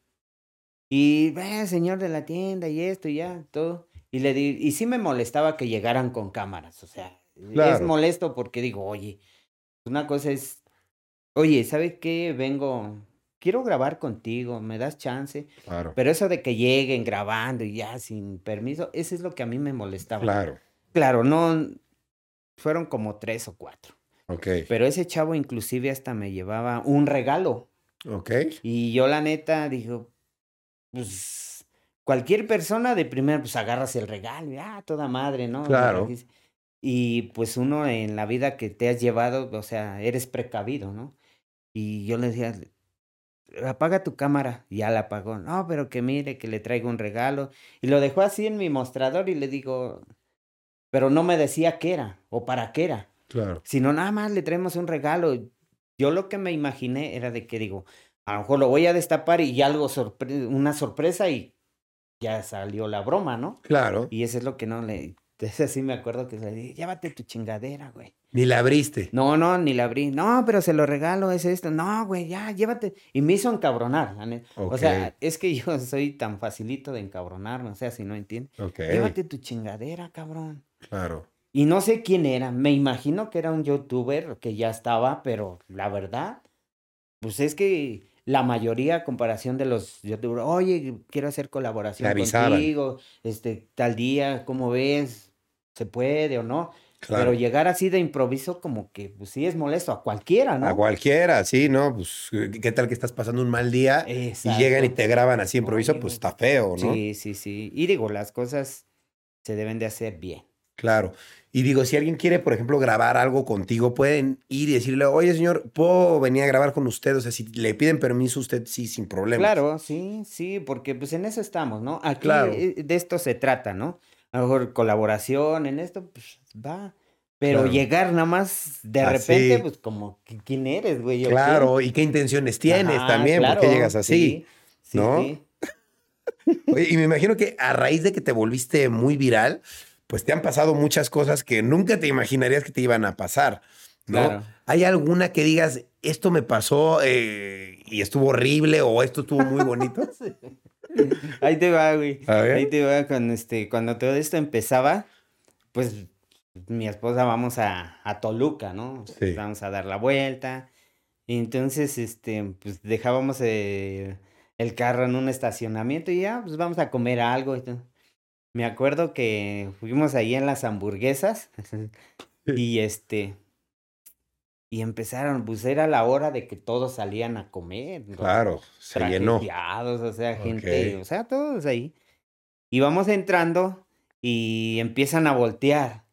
y, ve, señor de la tienda y esto y ya, todo. Y le di, y sí me molestaba que llegaran con cámaras, o sea, es molesto porque digo, oye, una cosa es, oye, ¿sabes qué? Vengo, quiero grabar contigo, me das chance. Claro. Pero eso de que lleguen grabando y ya sin permiso, eso es lo que a mí me molestaba. Claro. Claro, no, fueron como tres o cuatro. Ok. Pero ese chavo inclusive hasta me llevaba un regalo. Ok. Y yo la neta dijo, pues cualquier persona de primera, pues agarras el regalo, y, ah, toda madre, ¿no? Claro. Y pues uno en la vida que te has llevado, o sea, eres precavido, ¿no? Y yo le decía, apaga tu cámara. Y ya la apagó. No, pero que mire, que le traigo un regalo. Y lo dejó así en mi mostrador y le digo, pero no me decía qué era o para qué era. Claro. Sino nada más le traemos un regalo. Yo lo que me imaginé era de que digo, a lo mejor lo voy a destapar y algo sorpre una sorpresa y ya salió la broma, ¿no? Claro. Y eso es lo que no le. Ese sí me acuerdo que le dije, llévate tu chingadera, güey. Ni la abriste. No, no, ni la abrí. No, pero se lo regalo, es esto. No, güey, ya, llévate. Y me hizo encabronar. O sea, es que <laughs> yo soy tan facilito de encabronarme, o sea, si no entiendes. Llévate tu chingadera, cabrón. Claro. Y no sé quién era. Me imagino que era un youtuber que ya estaba, pero la verdad, pues es que la mayoría, a comparación de los youtubers, oye, quiero hacer colaboración contigo, este, tal día, ¿cómo ves? ¿Se puede o no? Pero llegar así de improviso, como que pues sí es molesto a cualquiera, ¿no? A cualquiera, sí, ¿no? Pues, ¿qué tal que estás pasando un mal día y llegan y te graban así improviso? pues está feo, ¿no? Sí, sí, sí. Y digo, las cosas se deben de hacer bien. Claro. Y digo, si alguien quiere, por ejemplo, grabar algo contigo, pueden ir y decirle, oye, señor, ¿puedo venir a grabar con usted? O sea, si le piden permiso a usted, sí, sin problema. Claro, sí, sí, porque pues en eso estamos, ¿no? Aquí eh, de esto se trata, ¿no? A lo mejor colaboración en esto, pues va. Pero llegar nada más de repente, pues como, ¿quién eres, güey? Claro, y qué intenciones tienes también, ¿por qué llegas así? Sí, ¿no? Oye, y me imagino que a raíz de que te volviste muy viral, pues te han pasado muchas cosas que nunca te imaginarías que te iban a pasar, ¿no? ¿Hay alguna que digas, esto me pasó eh, y estuvo horrible o esto estuvo muy bonito? <laughs> Ahí te va, güey. Ahí te va con este, cuando todo esto empezaba, pues mi esposa vamos a, a Toluca, ¿no? Vamos a dar la vuelta. Y entonces, este, pues dejábamos eh, el carro en un estacionamiento y ya, pues vamos a comer algo. Y me acuerdo que fuimos ahí en las hamburguesas y este y empezaron, pues era la hora de que todos salían a comer. Claro, se llenó. O sea, gente, o sea, todos ahí. Y vamos entrando y empiezan a voltear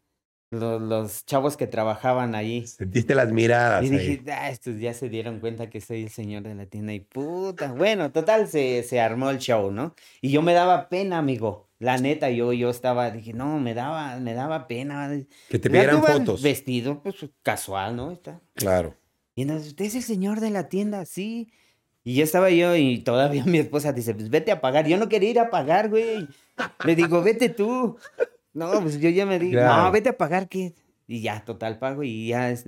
los, los chavos que trabajaban ahí. Sentiste las miradas. Y dije, ah, estos ya se dieron cuenta que soy el señor de la tienda y puta. Bueno, total, se, se armó el show, ¿no? Y yo me daba pena, amigo. La neta, yo, yo estaba, dije, no, me daba, me daba pena. Que te pidieran fotos. Vestido, pues, casual, ¿no? Está. Claro. Y entonces, ¿usted es el señor de la tienda? Sí. Y ya estaba yo y todavía <laughs> mi esposa dice, pues vete a pagar. Yo no quería ir a pagar, güey. Le digo, vete tú. No, pues yo ya me digo, no, vete a pagar, ¿qué? Y ya, total pago. Y ya, es,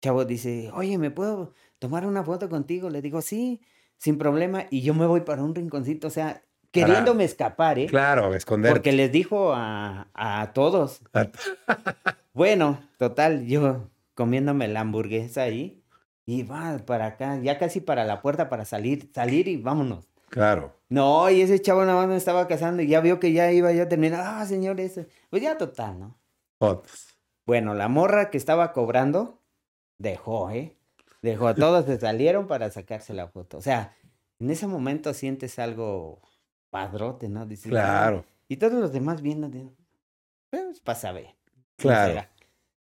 chavo dice, oye, ¿me puedo tomar una foto contigo? Le digo, sí, sin problema. Y yo me voy para un rinconcito. O sea, queriéndome escapar, ¿eh? Claro, esconder. Porque les dijo a, a todos. <laughs> bueno, total, yo comiéndome la hamburguesa ahí y va para acá, ya casi para la puerta para salir, salir y vámonos. Claro. No, y ese chavo nada más me estaba casando y ya vio que ya iba ya a terminar. Ah, señor, ese. Pues ya total, ¿no? Fotos. Bueno, la morra que estaba cobrando dejó, ¿eh? Dejó, todos se salieron para sacarse la foto. O sea, en ese momento sientes algo padrote, ¿no? claro. Y todos los demás viendo, pues pasa a ver. Claro.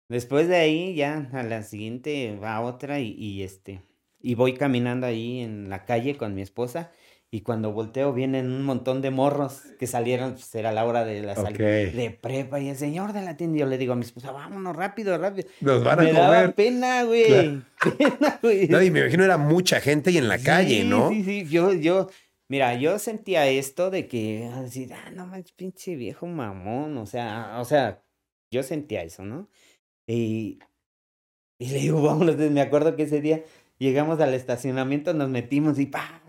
Después de ahí, ya a la siguiente va otra y, y, este, y voy caminando ahí en la calle con mi esposa Y cuando volteo vienen un montón de morros que salieron, pues era la hora de la salida de prepa. Y el señor de la tienda, yo le digo a mi esposa, vámonos rápido, rápido. Nos van a me daba comer. pena, güey. <laughs> Pena, güey. No, y me imagino era mucha gente y en la calle, ¿no? Sí, sí, yo, yo, mira, yo sentía esto de que, decir, ah, no manches, pinche viejo mamón, o sea, o sea, yo sentía eso, ¿no? Y, y le digo, vámonos, me acuerdo que ese día llegamos al estacionamiento, nos metimos y ¡paz!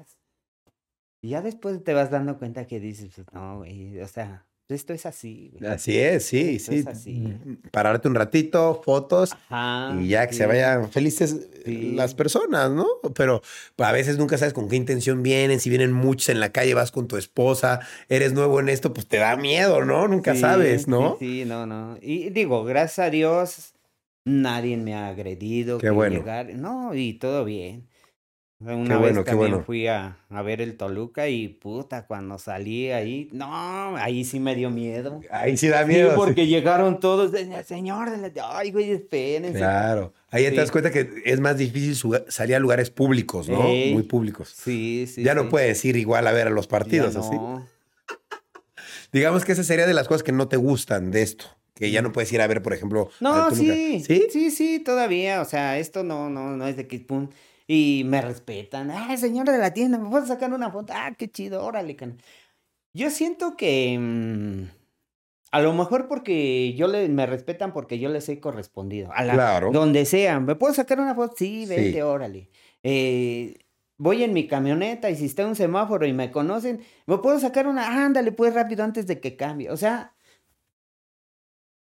Y ya después te vas dando cuenta que dices, pues, no, güey, o sea, esto es así, güey. Así es, sí, Esto sí. es así. Pararte un ratito, fotos Ajá. y ya que se vayan felices eh, Sí. las personas, ¿no? Pero a veces nunca sabes con qué intención vienen. Si vienen muchos en la calle, vas con tu esposa, eres nuevo en esto, pues te da miedo, ¿no? Nunca Sí, sabes, ¿no? Sí, no, no. Y digo, gracias a Dios, nadie me ha agredido. Qué bueno. llegar- No, y todo bien. Una Qué vez bueno, qué también bueno. fui a, a ver el Toluca y puta, cuando salí ahí, no, ahí sí me dio miedo. Ahí sí da miedo. sí. porque llegaron todos, señor, ay, güey, espérense. Claro. Ahí te das cuenta que es más difícil salir a lugares públicos, ¿no? Ey. Muy públicos. Sí, sí. ya no puedes ir igual a ver a los partidos, así. no. <laughs> Digamos que esa sería de las cosas que no te gustan de esto. Que ya no puedes ir a ver, por ejemplo. No, ¿Sí? sí, sí, todavía, o sea, esto no, no, no es de que pum, y me respetan, ah, señor de la tienda, ¿me puedo sacar una foto? Ah, qué chido, órale, can-". Yo siento que, mm, a lo mejor porque yo le, me respetan porque yo les he correspondido, a la, Claro. donde sea, ¿me puedo sacar una foto? Sí, Sí. vente, órale. Eh, voy en mi camioneta y si está un semáforo y me conocen, ¿me puedo sacar una? Ándale, pues rápido antes de que cambie, o sea...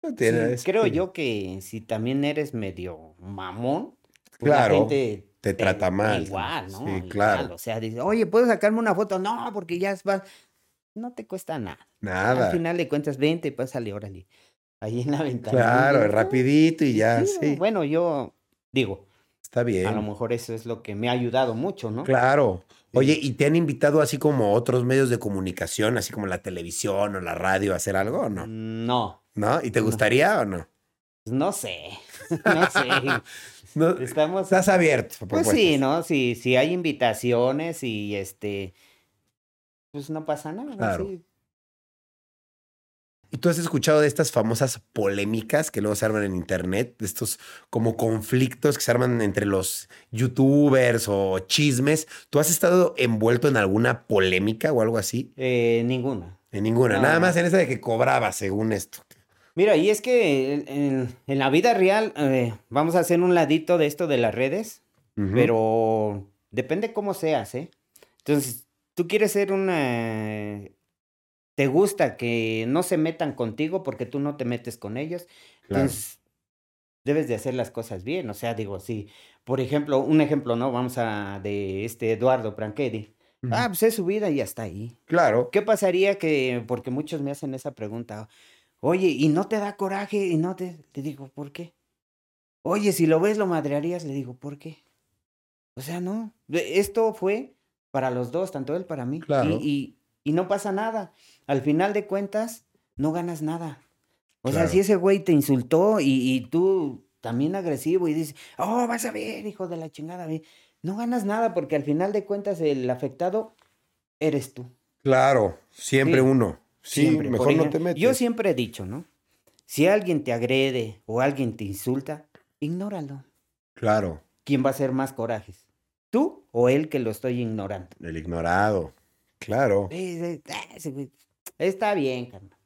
No Sí, creo yo que si también eres medio mamón, pues Claro, la gente te trata mal. Igual, ¿no? Sí, Igual, claro. O sea, dice, oye, ¿puedo sacarme una foto? No, porque ya vas. No te cuesta nada. Nada. Al final de cuentas, vente, pásale, órale. Ahí en la ventana. Claro, rapidito y ya, sí. Bueno, yo digo, Está a lo bien. mejor eso es lo que me ha ayudado mucho, ¿no? Claro. Oye, ¿y te han invitado así como otros medios de comunicación, así como la televisión o la radio, a hacer algo o no? No, ¿No? ¿Y te No. gustaría o no? pues no sé. <laughs> No sé. No, Estamos. Estás abierto. Pues sí. ¿no? Si, si hay invitaciones y este, pues no pasa nada. Claro. sí. ¿Y tú has escuchado de estas famosas polémicas que luego se arman en internet? De estos como conflictos que se arman entre los youtubers o chismes. ¿Tú has estado envuelto en alguna polémica o algo así? Eh, ninguna. En ninguna. No. Nada más en esa de que cobraba según esto. Mira, y es que en, la vida real, eh, vamos a hacer un ladito de esto de las redes, pero depende cómo seas, ¿eh? Entonces, tú quieres ser una... Te gusta que no se metan contigo porque tú no te metes con ellos. Claro. Entonces, debes de hacer las cosas bien. O sea, digo, sí. Por ejemplo, un ejemplo, ¿no? Vamos a de este Eduardo Branchetti. Ah, pues es su vida y hasta ahí. Claro. ¿Qué pasaría que, porque muchos me hacen esa pregunta, oye, ¿y no te da coraje? Y no te, te digo, ¿por qué? Oye, si lo ves, lo madrearías, le digo, ¿por qué? O sea, no, esto fue para los dos, tanto él para mí. Claro. Y, y, y no pasa nada. Al final de cuentas, no ganas nada. O sea, si ese güey te insultó y, y tú también agresivo y dices, oh, vas a ver, hijo de la chingada, ve", no ganas nada porque al final de cuentas el afectado eres tú. Claro. Siempre Sí. uno. Sí, Siempre. mejor no te metes. Yo siempre he dicho, ¿no? Si alguien te agrede o alguien te insulta, ignóralo. Claro. ¿Quién va a hacer más corajes? ¿Tú o él que lo estoy ignorando? El ignorado. Claro. Ah, Está bien, carnal.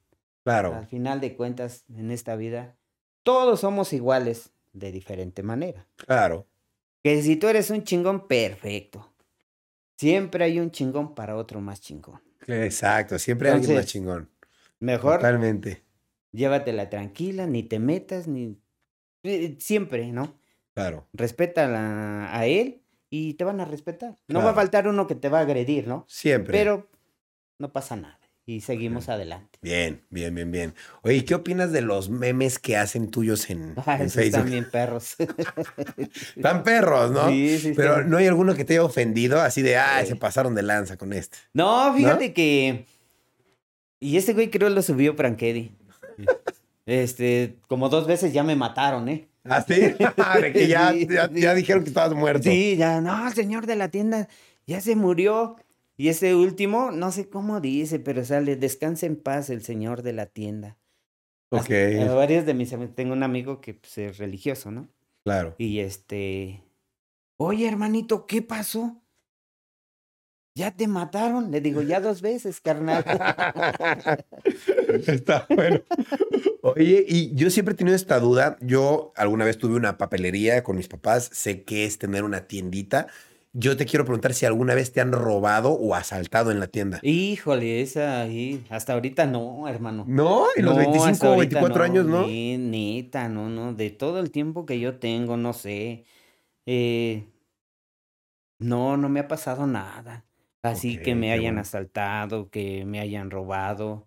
Claro. Al final de cuentas, en esta vida, todos somos iguales de diferente manera. Claro. Que si tú eres un chingón, perfecto. Siempre hay un chingón para otro más chingón. Exacto. Siempre hay alguien más Entonces, chingón. Mejor Totalmente. llévatela tranquila, ni te metas, ni... eh, Siempre, ¿no? Claro. Respeta a él y te van a respetar. No va a faltar uno que te va a agredir, ¿no? Siempre. Pero no pasa nada y seguimos adelante. Bien, bien, bien, bien. Oye, ¿y qué opinas de los memes que hacen tuyos en, <laughs> Ah, en Facebook? están bien perros. <laughs> Están perros, ¿no? Sí, sí, Pero no hay alguno que te haya ofendido así de, ah, Sí. se pasaron de lanza con este. No, fíjate que... Y ese güey creo lo subió Franquedi. Este, como dos veces ya me mataron, ¿eh? ¿Ah, sí? <laughs> de que ya, Sí, ya, dijeron que estabas muerto. Sí, ya, no, el señor de la tienda ya se murió. Y ese último, no sé cómo dice, pero sale, descansa en paz el señor de la tienda. Ok. Hasta- eh, varios de mis amigos, tengo un amigo que pues, es religioso, ¿no? Claro. Y este, oye hermanito, ¿qué pasó? ¿Ya te mataron? Le digo, ya dos veces, carnal. <laughs> Está bueno. Oye, y yo siempre he tenido esta duda. Yo alguna vez tuve una papelería con mis papás. Sé que es tener una tiendita. Yo te quiero preguntar si alguna vez te han robado o asaltado en la tienda. Híjole, esa ahí, hasta ahorita no, hermano. No, en los No, hasta 25 o ahorita 24 años, ¿no? Ni, neta, no, no. De todo el tiempo que yo tengo, no sé. eh, no, no me ha pasado nada. Así que me hayan bueno. asaltado, que me hayan robado.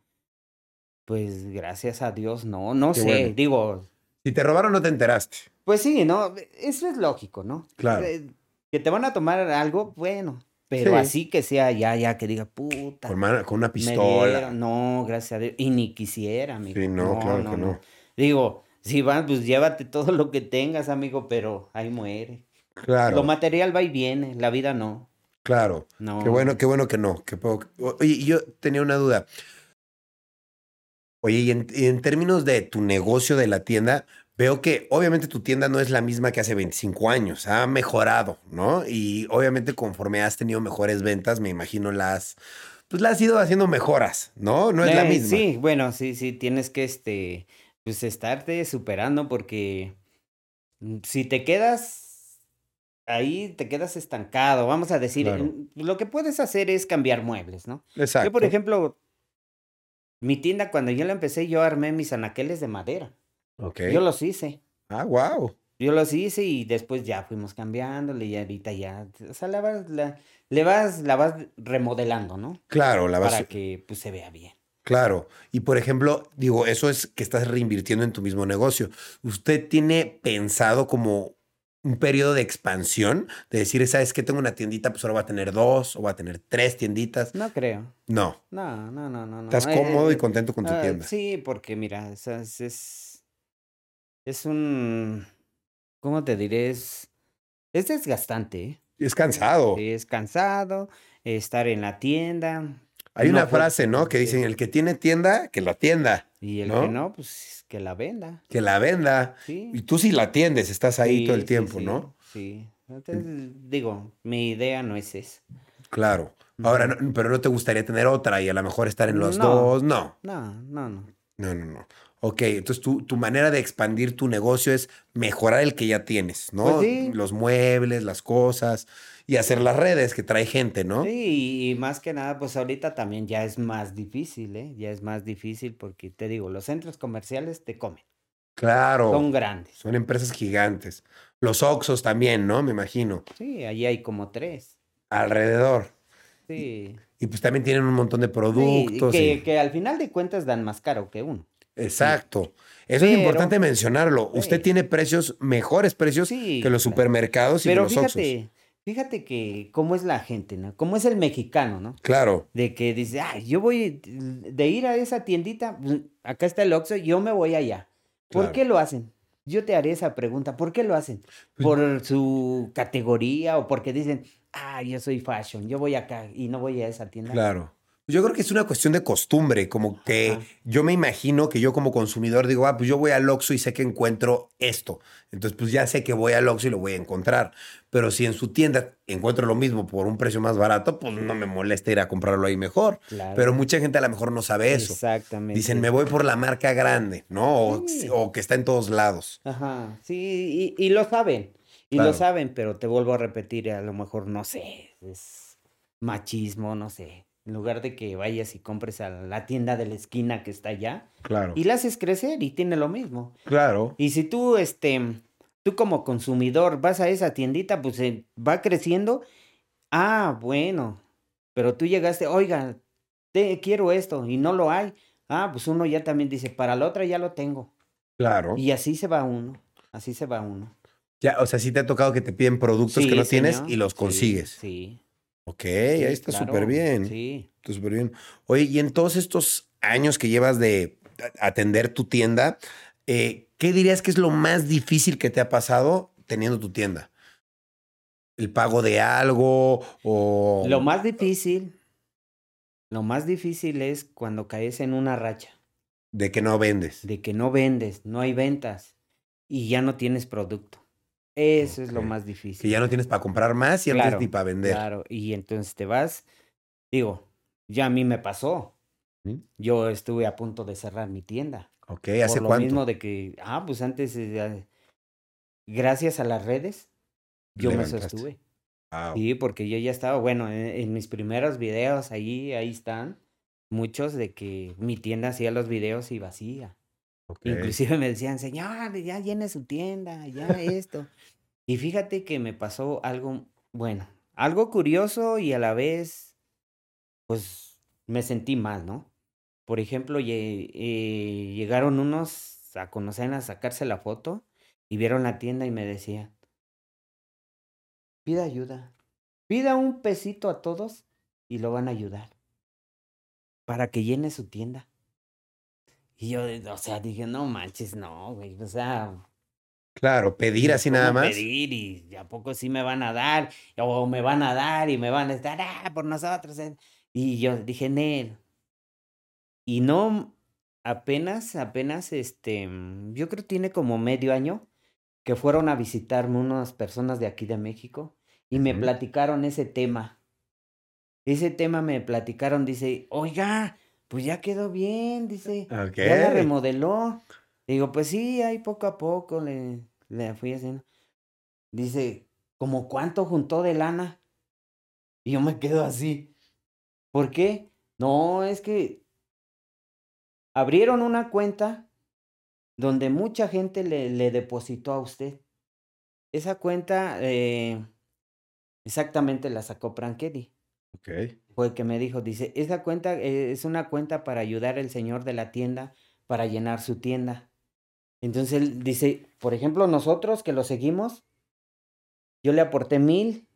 Pues gracias a Dios, no, no Qué sé. bueno. Digo, Si te robaron, no te enteraste. pues sí, ¿no? Eso es lógico, ¿no? Claro. Eh, Que te van a tomar algo, bueno. Pero Sí. así que sea ya, ya, que diga, puta. Con, una pistola. dieron, no, gracias a Dios. Y ni quisiera, amigo. Sí, no, claro que no. Digo, si vas, pues llévate todo lo que tengas, amigo, pero ahí muere. Claro, Lo material va y viene, la vida no. claro. No. Qué bueno, qué bueno que no. que puedo- Oye, yo tenía una duda. Oye, y en, y en términos de tu negocio de la tienda, veo que obviamente tu tienda no es la misma que hace 25 años, ha mejorado, ¿no? Y obviamente conforme has tenido mejores ventas, me imagino las, pues las has ido haciendo mejoras, ¿no? No es la Eh, misma. Sí, bueno, sí, sí, tienes que, este, pues estarte superando porque mm, si te quedas ahí, te quedas estancado. Vamos a decir, Claro. mm, lo que puedes hacer es cambiar muebles, ¿no? Exacto. Yo, por ejemplo, mi tienda, cuando yo la empecé, yo armé mis anaqueles de madera. Ok. Yo los hice. Ah, wow. Yo los hice y después ya fuimos cambiándole y ahorita ya, o sea, la vas, la, le vas, la vas remodelando, ¿no? Claro, la vas. Para que pues se vea bien. Claro. Y por ejemplo, digo, eso es que estás reinvirtiendo en tu mismo negocio. ¿Usted tiene pensado como un periodo de expansión? De decir, ¿sabes qué? Tengo una tiendita, pues ahora voy a tener dos o voy a tener tres tienditas. No creo. No. No, no, no, no. no. Estás Eh, cómodo y eh, contento con tu ah, tienda. Sí, porque mira, o sea, es, es, un, ¿cómo te diré? Es, es desgastante, ¿eh? Es cansado. Es cansado estar en la tienda. Hay no una frase, ¿no? Que dicen, el que tiene tienda, que la tienda, Y el ¿no? que no, pues que la venda. que la venda. Sí. Y tú sí la atiendes, estás ahí Sí, todo el tiempo, sí, ¿no? Sí. Entonces, digo, mi idea no es esa. Claro. Ahora, no- pero no te gustaría tener otra y a lo mejor estar en los No. dos. No. No, no, no. No, no, no. Ok, entonces tu, tu manera de expandir tu negocio es mejorar el que ya tienes, ¿no? Pues sí. Los muebles, las cosas y hacer las redes que trae gente, ¿no? Sí, y, más que nada, pues ahorita también ya es más difícil, ¿eh? Ya es más difícil porque te digo, los centros comerciales te comen. Claro. Son Son, grandes. empresas gigantes. Los Oxos también, ¿no? Me imagino. Sí, allí hay como tres. Alrededor. Sí. Y pues también tienen un montón de Sí, productos. que, y- que al final de cuentas dan más caro que uno. Exacto. Eso es importante mencionarlo. Usted tiene precios, mejores precios Sí, que los claro. supermercados y que Pero los Oxos. fíjate, fíjate que cómo es la gente, ¿no? Cómo es el mexicano, ¿no? Claro. De que dice, ay, yo voy de ir a esa tiendita, pues, acá está el Oxxo, yo me voy allá. ¿Por Claro. qué lo hacen? Yo te haré esa pregunta, ¿por qué lo hacen? Pues ¿Por su categoría o porque dicen, ah, yo soy fashion, yo voy acá y no voy a esa tienda? Claro. Yo creo que es una cuestión de costumbre, como que Ajá. yo me imagino que yo como consumidor digo, ah, pues yo voy al Oxxo y sé que encuentro esto. Entonces, pues ya sé que voy al Oxxo y lo voy a encontrar. Pero si en su tienda encuentro lo mismo por un precio más barato, pues no me molesta ir a comprarlo ahí mejor. Claro. Pero mucha gente a lo mejor no sabe eso. Exactamente. Dicen, me voy por la marca grande, ¿no? O, Sí. o que está en todos lados. Ajá, sí, y, y lo saben, y Claro. lo saben, pero te vuelvo a repetir, a lo mejor, no sé, es machismo, no sé. En lugar de que vayas y compres a la tienda de la esquina que está allá Claro. y la haces crecer y tiene lo mismo. Claro. Y si tú, este, tú como consumidor vas a esa tiendita, pues eh, va creciendo. Ah, bueno, pero tú llegaste, oiga, te, quiero esto y no lo hay. Ah, pues uno ya también dice, para la otra ya lo tengo. Claro. Y así se va uno, así se va uno. Ya, o sea, sí te ha tocado que te piden productos que no tienes y los Sí, consigues. Sí. Ok, ahí está claro, súper bien. Sí. Está súper bien. Oye, y en todos estos años que llevas de atender tu tienda, eh, ¿qué dirías que es lo más difícil que te ha pasado teniendo tu tienda? ¿El pago de algo o...? Lo más difícil Lo más difícil es cuando caes en una racha De que no vendes. de que no vendes, no hay ventas y ya no tienes producto. Eso es lo más difícil. Que ya no tienes para comprar más y Claro, ni para vender. Claro, y entonces te vas, digo, ya a mí me pasó. Yo estuve a punto de cerrar mi tienda. Ok, ¿hace por lo cuánto? mismo de que, ah, pues antes, eh, gracias a las redes, yo me sostuve. Wow. Sí, porque yo ya estaba, bueno, en, en mis primeros videos ahí, ahí están, muchos de que mi tienda hacía los videos y vacía. Inclusive me decían, señor, ya llene su tienda, ya esto. Y fíjate que me pasó algo, bueno, algo curioso y a la vez, pues me sentí mal, ¿no? Por ejemplo, eh, llegaron unos a conocer, a sacarse la foto y vieron la tienda y me decían, pida ayuda, pida un pesito a todos y lo van a ayudar para que llene su tienda. Y yo, o sea, dije, no manches, no, güey, o sea, Claro, pedir así ¿cómo nada más. pedir y a poco sí me van a dar, o me van a dar y me van a estar, ah, por nosotros. eh". Y yo dije, Nel. Y no, apenas, apenas, este, yo creo tiene como medio año que fueron a visitarme unas personas de aquí de México y me platicaron ese tema. Ese tema me platicaron, dice, oiga, pues ya quedó bien, dice. Ya la remodeló. Digo, pues sí, ahí poco a poco le, le fui haciendo. Dice, ¿como cuánto juntó de lana? Y yo me quedo así. ¿Por qué? No, es que abrieron una cuenta donde mucha gente le, le depositó a usted. Esa cuenta eh, exactamente la sacó Prankedy. Ok. Fue el que me dijo, dice, esa cuenta eh, es una cuenta para ayudar al señor de la tienda para llenar su tienda. Entonces él dice, por ejemplo, nosotros que lo seguimos, yo le aporté mil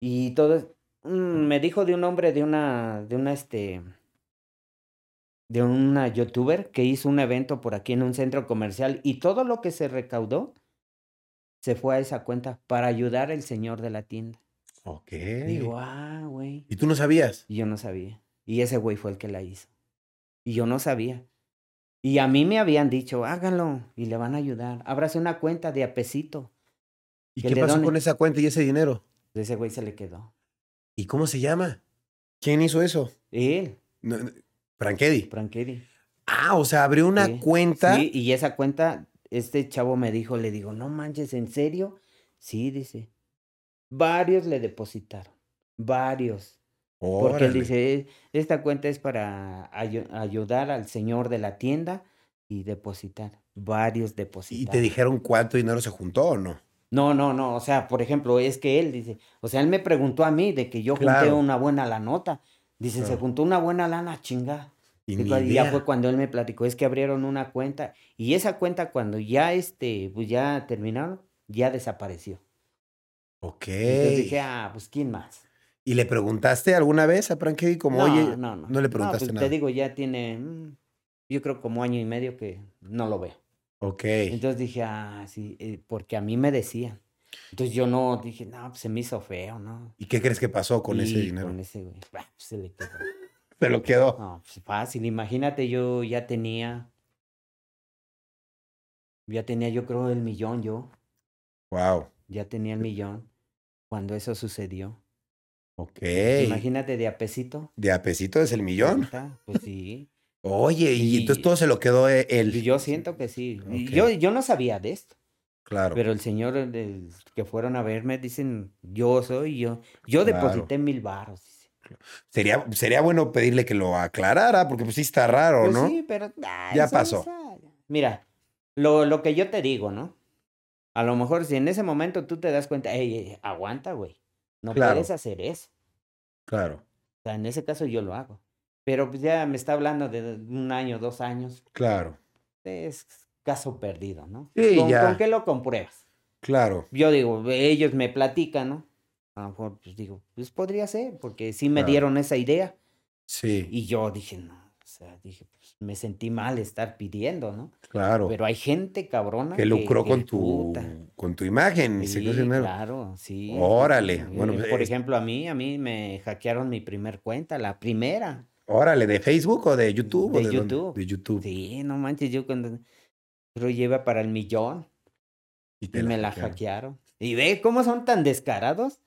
y todo, mm, me dijo de un hombre de una, de una, este, de una youtuber que hizo un evento por aquí en un centro comercial y todo lo que se recaudó se fue a esa cuenta para ayudar al señor de la tienda. Ok. Digo, ah, güey. ¿Y tú no sabías? Y yo no sabía. Y ese güey fue el que la hizo. Y yo no sabía. Y a mí me habían dicho, hágalo y le van a ayudar. Ábrase una cuenta de apesito. ¿Y qué pasó donen. con esa cuenta y ese dinero? Ese güey se le quedó. ¿Y cómo se llama? ¿Quién hizo eso? Él, No, no. Ah, o sea, abrió una Sí, cuenta. Sí, y esa cuenta, este chavo me dijo, le digo, no manches, ¿en serio? Sí, dice. Varios le depositaron. Varios. Porque él dice, "Eh, esta cuenta es para ayu- ayudar al señor de la tienda y depositar. Varios ¿Y te dijeron cuánto dinero se juntó o no? No, no, no. O sea, por ejemplo, es que él dice, o sea, él me preguntó a mí de que yo junté Claro. una buena la nota. Dice, se juntó una buena lana, chinga. Y Y ya fue cuando él me platicó, es que abrieron una cuenta y esa cuenta cuando ya este, pues ya terminaron, ya desapareció. Ok. Entonces dije, ah, pues ¿quién más? ¿Y le preguntaste alguna vez a Prankedy como, no, oye, no, no. no le preguntaste pues, nada? Te digo, ya tiene, mm, yo creo como año y medio que no lo veo. Ok. Entonces dije, ah, sí, eh, porque a mí me decían. Entonces yo no, dije, no, pues se me hizo feo, ¿no? ¿Y qué crees que pasó con ese dinero? Con ese, güey, bah, pues, se le quedó. <laughs> Se lo quedó. No, pues fácil, imagínate, yo ya tenía, ya tenía yo creo el millón yo, Wow. ya tenía el millón cuando eso sucedió. Ok. Imagínate de a pesito. De a pesito es el millón. Pues sí. Oye, y, Y- entonces todo se lo quedó e- él. Y yo siento que sí. Yo, yo no sabía de esto, Claro. pero el señor el- el que fueron a verme dicen, yo soy yo. Yo Claro. deposité mil baros. Sería, sería bueno pedirle que lo aclarara, porque pues sí está raro, Pues ¿no? sí, pero ah, Ya pasó. Mira, lo, lo que yo te digo, ¿no? A lo mejor si en ese momento tú te das cuenta, ey, ey, aguanta, güey. No Claro. puedes hacer eso. Claro, O sea, en ese caso yo lo hago. Pero pues ya me está hablando de un año, dos años. claro, Es caso perdido, ¿no? Sí, ¿Con, ya. ¿Con qué lo compruebas? claro. Yo digo, ellos me platican, ¿no? A lo mejor, pues digo, pues podría ser, porque sí me Claro. dieron esa idea. Sí. Y yo dije, no, o sea, dije, me sentí mal estar pidiendo, ¿no? Claro. Pero hay gente cabrona que lucró con tu puta, con tu imagen y Sí, claro, sí. Órale, sí. bueno, Eh, pues, por es- ejemplo, a mí, a mí me hackearon mi primer cuenta, la primera Órale, ¿de Facebook o de YouTube? o de dónde? YouTube. De YouTube. Sí, no manches, yo cuando creo lleva para el millón Y me la hackearon. hackearon. Y ve cómo son tan descarados.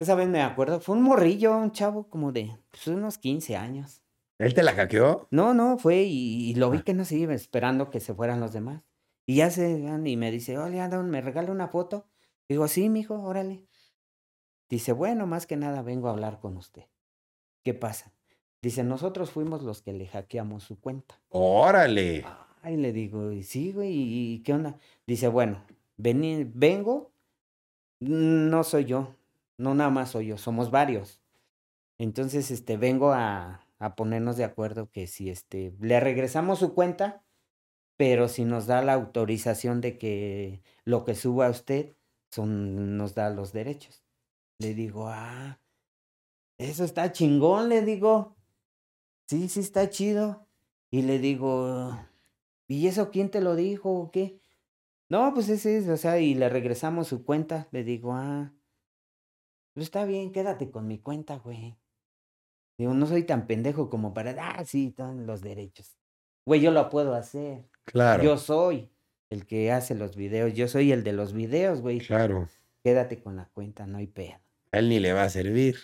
Esa vez me acuerdo, fue un morrillo, un chavo como de pues, unos 15 años. ¿Él te la hackeó? No, no, fue y, y lo vi Ah. que no se iba esperando que se fueran los demás. Y ya se van y me dice, oye, Adam, ¿me regala una foto? Digo, sí, mijo, órale. Dice, bueno, más que nada vengo a hablar con usted. ¿Qué pasa? Dice, nosotros fuimos los que le hackeamos su cuenta. Órale. Ay, le digo, "Y sí, güey, ¿y y qué onda? Dice, bueno, vení, vengo, no soy yo, no nada más soy yo, somos varios. Entonces, este, vengo a, a ponernos de acuerdo que si este, le regresamos su cuenta, pero si nos da la autorización de que lo que suba a usted son, nos da los derechos. Le digo, ah, eso está chingón, le digo. Sí, sí está chido. Y le digo, ¿y eso quién te lo dijo o qué? No, pues ese es, o sea, y le regresamos su cuenta. Le digo, ah, pues está bien, quédate con mi cuenta, güey. Digo, no soy tan pendejo como para, ah, sí, están los derechos. Güey, yo lo puedo hacer. Claro. Yo soy el que hace los videos. Yo soy el de los videos, güey. Claro. Quédate con la cuenta, no hay pedo. A él ni le va a servir.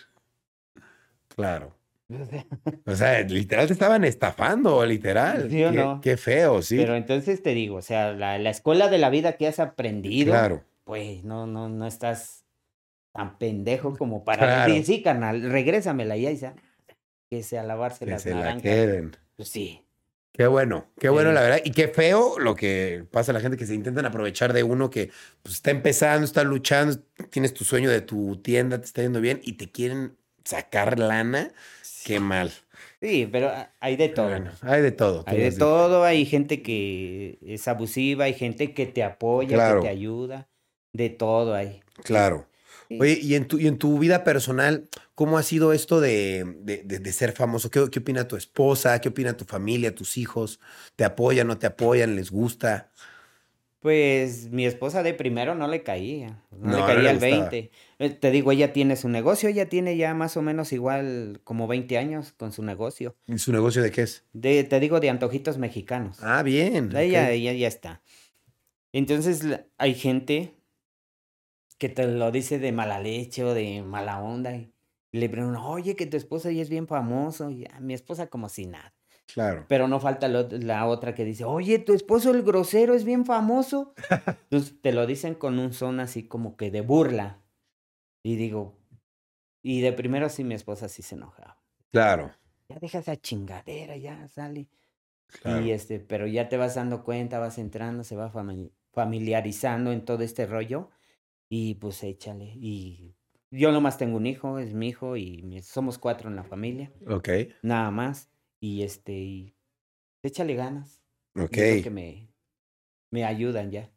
Claro. <laughs> O sea, literal te estaban estafando, literal. ¿Sí o qué, no? qué feo, sí. Pero entonces te digo, o sea, la, la escuela de la vida que has aprendido, claro. pues no, no, no estás tan pendejo como para Claro. decir, sí, carnal, regrésamela ya y ya, que sea lavarse Que las se la naranjas. queden. Pues sí. Qué bueno, qué bueno, Sí. la verdad. Y qué feo lo que pasa a la gente que se intentan aprovechar de uno que pues, está empezando, está luchando, tienes tu sueño de tu tienda, te está yendo bien y te quieren sacar lana. Qué mal. Sí, pero hay de todo. Bueno, hay de todo. Hay de todo, hay gente que es abusiva, hay gente que te apoya, Claro. que te ayuda, de todo hay. Claro. Sí. Oye, y en tu, y en tu vida personal, ¿cómo ha sido esto de, de- de- de ser famoso? ¿Qué, qué opina tu esposa? ¿Qué opina tu familia, tus hijos? ¿Te apoyan, no te apoyan? ¿Les gusta? Pues mi esposa de primero no le caía, no, No, le caía gustaba. 20. Eh, Te digo, ella tiene su negocio, ella tiene ya más o menos igual como 20 años con su negocio. ¿Y su negocio de qué es? De, te digo, de antojitos mexicanos. Ah, bien. Ella, ella ya está. Entonces hay gente que te lo dice de mala leche o de mala onda y le preguntan, oye, que tu esposa ya es bien famoso. Y "Ah, mi esposa como si nada. Claro. Pero no falta lo- la otra que dice, oye, tu esposo el grosero es bien famoso. <laughs> Entonces te lo dicen con un son así como que de burla. Y digo, y de primero sí mi esposa sí se enojaba. Claro. Ya deja esa chingadera, ya sale. claro. Y este, pero ya te vas dando cuenta, vas entrando, se va fami- familiarizando en todo este rollo. Y pues échale. Y yo nomás tengo un hijo, es mi hijo, y somos cuatro en la familia, Ok. nada más. Y este, y échale ganas. Ok. Creo que me, me ayudan ya.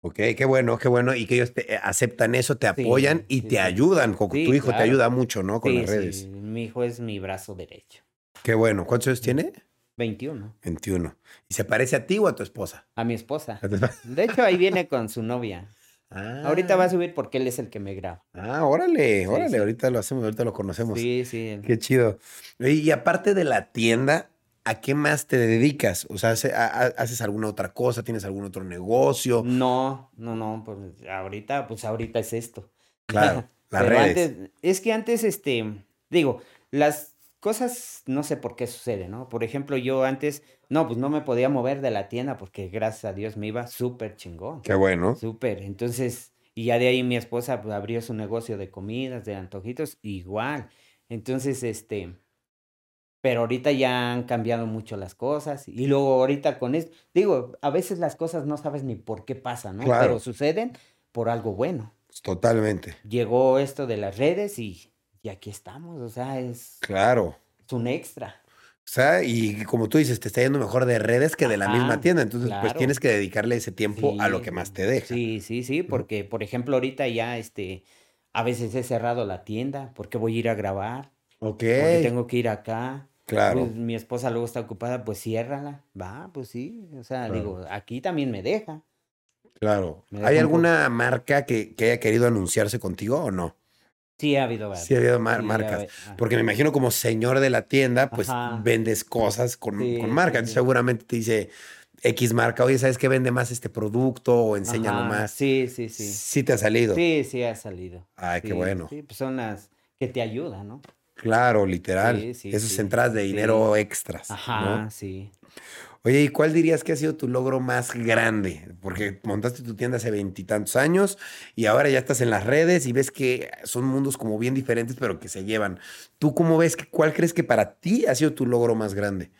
Ok, qué bueno, qué bueno. Y que ellos te eh, aceptan eso, te Sí, apoyan y sí, te sí. ayudan. Tu hijo te ayuda mucho, ¿no? Con las redes. sí, mi hijo es mi brazo derecho. Qué bueno. ¿Cuántos años tiene? 21. 21. ¿Y se parece a ti o a tu esposa? A mi esposa. ¿A tu esposa? De hecho, ahí viene con su novia. Ah, Ahorita va a subir porque él es el que me graba. Ah, órale, Sí, órale. sí. Ahorita lo hacemos, ahorita lo conocemos. Sí, sí. Qué chido. Y aparte de la tienda, ¿a qué más te dedicas? O sea, ¿hace- a- a- ¿haces alguna otra cosa? ¿Tienes algún otro negocio? No, no, no, pues ahorita, pues ahorita es esto. Claro, <laughs> las Pero redes. antes, es que antes, este, digo, las cosas no sé por qué sucede, ¿no? Por ejemplo, yo antes, no, pues no me podía mover de la tienda porque gracias a Dios me iba súper chingón. Qué bueno. Súper. Entonces, y ya de ahí mi esposa pues, abrió su negocio de comidas, de antojitos, igual. Entonces, este, pero ahorita ya han cambiado mucho las cosas. Y luego ahorita con esto, digo, a veces las cosas no sabes ni por qué pasan, ¿no? Claro. Pero suceden por algo bueno. Totalmente. Llegó esto de las redes y, y aquí estamos, o sea, es, Claro. es un extra. O sea, y como tú dices, te está yendo mejor de redes que de la Ajá, misma tienda. Entonces, pues claro. tienes que dedicarle ese tiempo a lo que más te deja. Sí, sí, sí, porque, por ejemplo, ahorita ya, este, a veces he cerrado la tienda porque voy a ir a grabar. Ok. Porque tengo que ir acá. Claro. Pues, mi esposa luego está ocupada, pues ciérrala. Va, pues sí. O sea, digo, aquí también me deja. Claro. Me ¿Hay deja alguna marca que, que haya querido anunciarse contigo o no? Sí, ha habido varias. Sí, ha habido mar- Sí, marcas. ha. Porque me imagino como señor de la tienda, pues Ajá. vendes cosas con, Sí, con marca. sí, Entonces, sí. seguramente te dice X marca, oye, ¿sabes qué vende más este producto? O enséñalo Ajá, más. Sí, sí, sí. Sí te ha salido. Sí, sí ha salido. Ay, qué bueno. Sí, pues son las que te ayudan, ¿no? Claro, literal. Sí, sí, Esas entradas de dinero extras. Ajá, ¿no? sí. Oye, ¿y cuál dirías que ha sido tu logro más grande? Porque montaste tu tienda hace veintitantos años y ahora ya estás en las redes y ves que son mundos como bien diferentes, pero que se llevan. ¿Tú cómo ves? que- ¿Cuál crees que para ti ha sido tu logro más grande?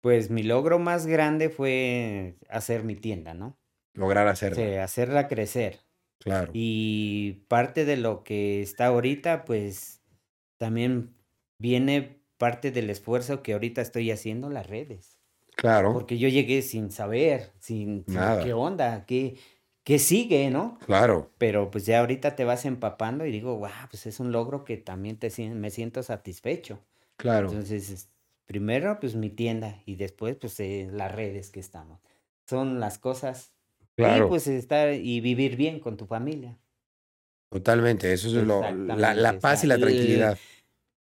Pues mi logro más grande fue hacer mi tienda, ¿no? Lograr O sea, hacerla crecer. Claro. Y parte de lo que está ahorita, pues también viene parte del esfuerzo que ahorita estoy haciendo en las redes. Claro. Porque yo llegué sin saber, sin, qué onda, qué, qué sigue, ¿no? Claro. Pero pues ya ahorita te vas empapando y digo, wow, pues es un logro que también te, me siento satisfecho. Claro. Entonces, es- primero pues mi tienda y después pues eh, las redes que estamos. Son las cosas. Claro. Y pues estar y vivir bien con tu familia. Totalmente. Eso es lo, la, la paz y la el- tranquilidad.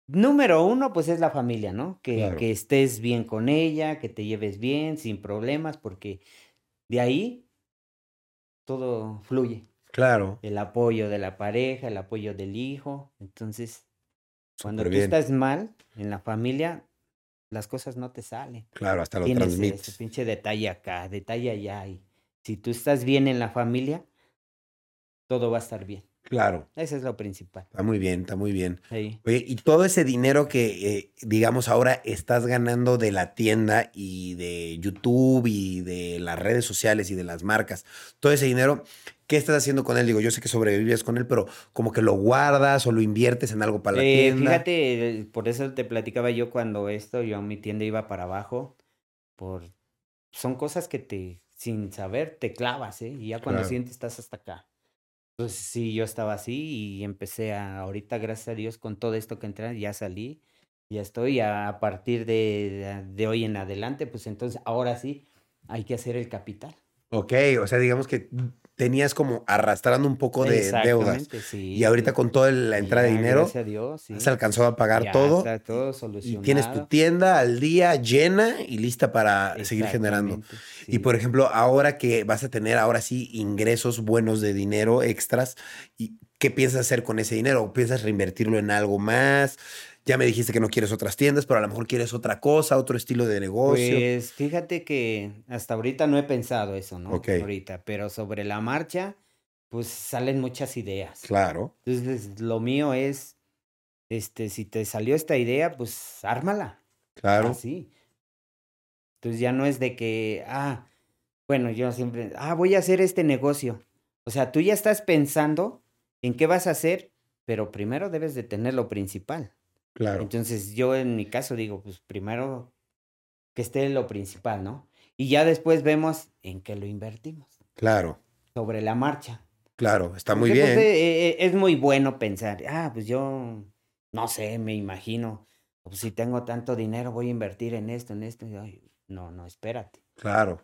Número uno, pues es la familia, ¿no? Que, Claro. que estés bien con ella, que te lleves bien, sin problemas, porque de ahí todo fluye. Claro. El apoyo de la pareja, el apoyo del hijo. Entonces, cuando tú estás mal en la familia, las cosas no te salen. Claro, hasta lo Tienes ese transmites. pinche detalle acá, detalle allá. Y si tú estás bien en la familia, todo va a estar bien. Claro. Eso es lo principal. Está muy bien, está muy bien. Sí. Oye, y todo ese dinero que, eh, digamos, ahora estás ganando de la tienda y de YouTube y de las redes sociales y de las marcas, todo ese dinero, ¿qué estás haciendo con él? Digo, yo sé que sobrevives con él, pero como que lo guardas o lo inviertes en algo para la Eh, tienda. fíjate, por eso te platicaba yo cuando esto, yo mi tienda iba para abajo, por son cosas que te, sin saber, te clavas, ¿eh? Y ya cuando Claro. sientes estás hasta acá. Entonces sí, yo estaba así y empecé a, ahorita gracias a Dios con todo esto que entra, ya salí, ya estoy, a, a partir de, de hoy en adelante, pues entonces ahora sí hay que hacer el capital. Ok, o sea, digamos que tenías como arrastrando un poco de deudas. Sí. Y ahorita con toda la entrada de dinero, a Dios, sí. has alcanzado a pagar Ya todo. está todo Y tienes tu tienda al día llena y lista para seguir generando. Y por ejemplo, ahora que vas a tener ahora sí ingresos buenos de dinero extras, ¿y ¿qué piensas hacer con ese dinero? ¿Piensas reinvertirlo en algo más? Ya me dijiste que no quieres otras tiendas, pero a lo mejor quieres otra cosa, otro estilo de negocio. Pues fíjate que hasta ahorita no he pensado eso, ¿no? Ok. Ahorita, pero sobre la marcha, pues salen muchas ideas. Claro, Entonces, lo mío es, este, si te salió esta idea, pues ármala. claro, Así. Entonces ya no es de que, ah, bueno, yo siempre, ah, voy a hacer este negocio. O sea, tú ya estás pensando en qué vas a hacer, pero primero debes de tener lo principal. claro. Entonces yo en mi caso digo, pues primero que esté lo principal, ¿no? Y ya después vemos en qué lo invertimos, Claro, sobre la marcha. claro, está muy Porque, pues, bien. eh, es muy bueno pensar, ah, pues yo, no sé, me imagino, pues si tengo tanto dinero voy a invertir en esto, en esto. ay, no, no, espérate. Claro.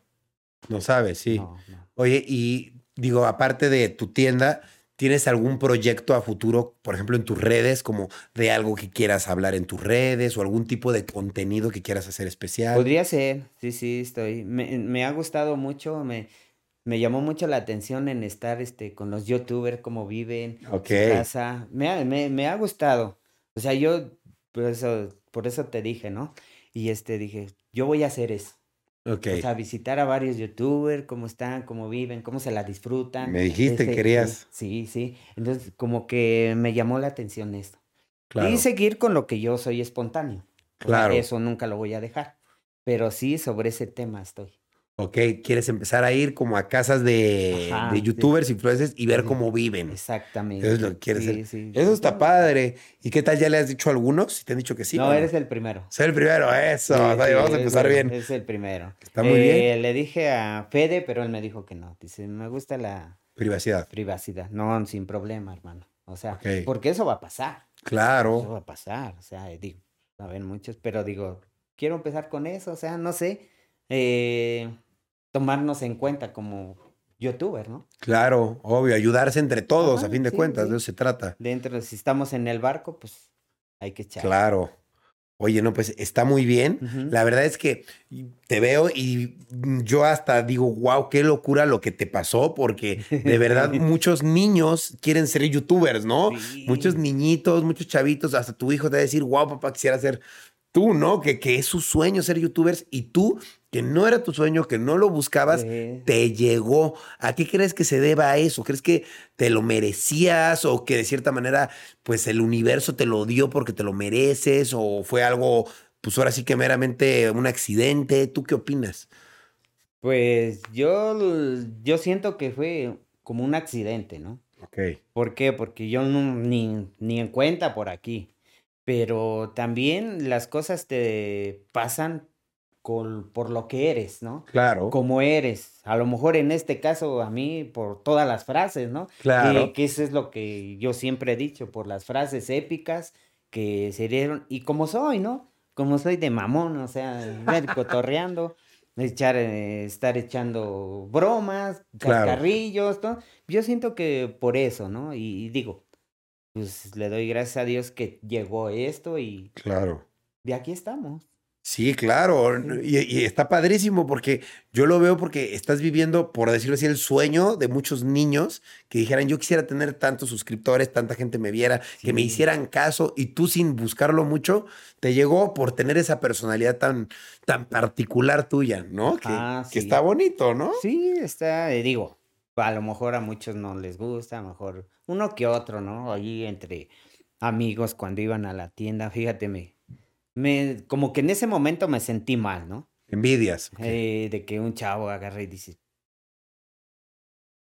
No sabes, sí. No, no. Oye, y digo, aparte de tu tienda, ¿tienes algún proyecto a futuro, por ejemplo, en tus redes, como de algo que quieras hablar en tus redes o algún tipo de contenido que quieras hacer especial? Podría ser, sí, sí, estoy. Me, me ha gustado mucho, me, me llamó mucho la atención en estar este, con los youtubers, cómo viven, Ok. su casa. Me ha, me, me ha gustado. O sea, yo, por eso, por eso te dije, ¿no? Y este dije, yo voy a hacer eso. O sea, visitar a varios youtubers, cómo están, cómo viven, cómo se la disfrutan. Me dijiste que Este, querías. Sí, sí. Entonces, como que me llamó la atención esto. Claro. Y seguir con lo que yo soy espontáneo. Claro. eso nunca lo voy a dejar. Pero sí, sobre ese tema estoy. Ok, quieres empezar a ir como a casas de, Ajá, de sí. youtubers, influencers y ver Sí. cómo viven. Exactamente. Eso es lo que quieres Sí, hacer. sí. Eso está padre. ¿Y qué tal? ¿Ya le has dicho a algunos? Si te han dicho que sí. no, eres el primero. Soy el primero, eso. Vamos a empezar bien. Es el primero. Está muy bien. Eh, Le dije a Fede, pero él me dijo que no. Dice, me gusta la Privacidad. privacidad. No, sin problema, hermano. O sea, porque eso va a pasar. Eso Claro. va a pasar. O sea, digo, saben muchos, pero digo, quiero empezar con eso, o sea, no sé, eh, tomarnos en cuenta como youtuber, ¿no? Claro, obvio, ayudarse entre todos, a fin de sí, cuentas, sí. de eso se trata. Dentro, si estamos en el barco, pues hay que echar. Claro. Oye, no, pues está muy bien. La verdad es que te veo y yo hasta digo, wow, qué locura lo que te pasó, porque de verdad <laughs> muchos niños quieren ser youtubers, ¿no? Sí. Muchos niñitos, muchos chavitos, hasta tu hijo te va a decir, wow, papá, quisiera ser tú, ¿no? Que, que es su sueño ser youtubers y tú, que no era tu sueño, que no lo buscabas, Sí. te llegó. ¿A qué crees que se deba a eso? ¿Crees que te lo merecías o que de cierta manera, pues el universo te lo dio porque te lo mereces o fue algo, pues ahora sí que meramente un accidente? ¿Tú qué opinas? Pues yo, yo siento que fue como un accidente, ¿no? Ok. ¿Por qué? Porque yo no, ni, ni en cuenta por aquí. Pero también las cosas te pasan con, por lo que eres, ¿no? Claro. Como eres. A lo mejor en este caso a mí por todas las frases, ¿no? Claro. Que, que eso es lo que yo siempre he dicho, por las frases épicas que se dieron. Y como soy, ¿no? Como soy de mamón, o sea, cotorreando, <laughs> echar, eh, estar echando bromas, Claro. cascarrillos, ¿no? Yo siento que por eso, ¿no? Y, y digo, pues le doy gracias a Dios que llegó esto y Claro. de aquí estamos. Sí, claro. Y, y está padrísimo porque yo lo veo porque estás viviendo, por decirlo así, el sueño de muchos niños que dijeran, yo quisiera tener tantos suscriptores, tanta gente me viera, que me hicieran caso y tú sin buscarlo mucho, te llegó por tener esa personalidad tan, tan particular tuya, ¿no? Que, Ah, que está bonito, ¿no? Sí, está, eh, digo, a lo mejor a muchos no les gusta, a lo mejor uno que otro, ¿no? Allí entre amigos cuando iban a la tienda, fíjate, me, me, como que en ese momento me sentí mal, ¿no? Envidias. Eh, de que un chavo agarre y dice,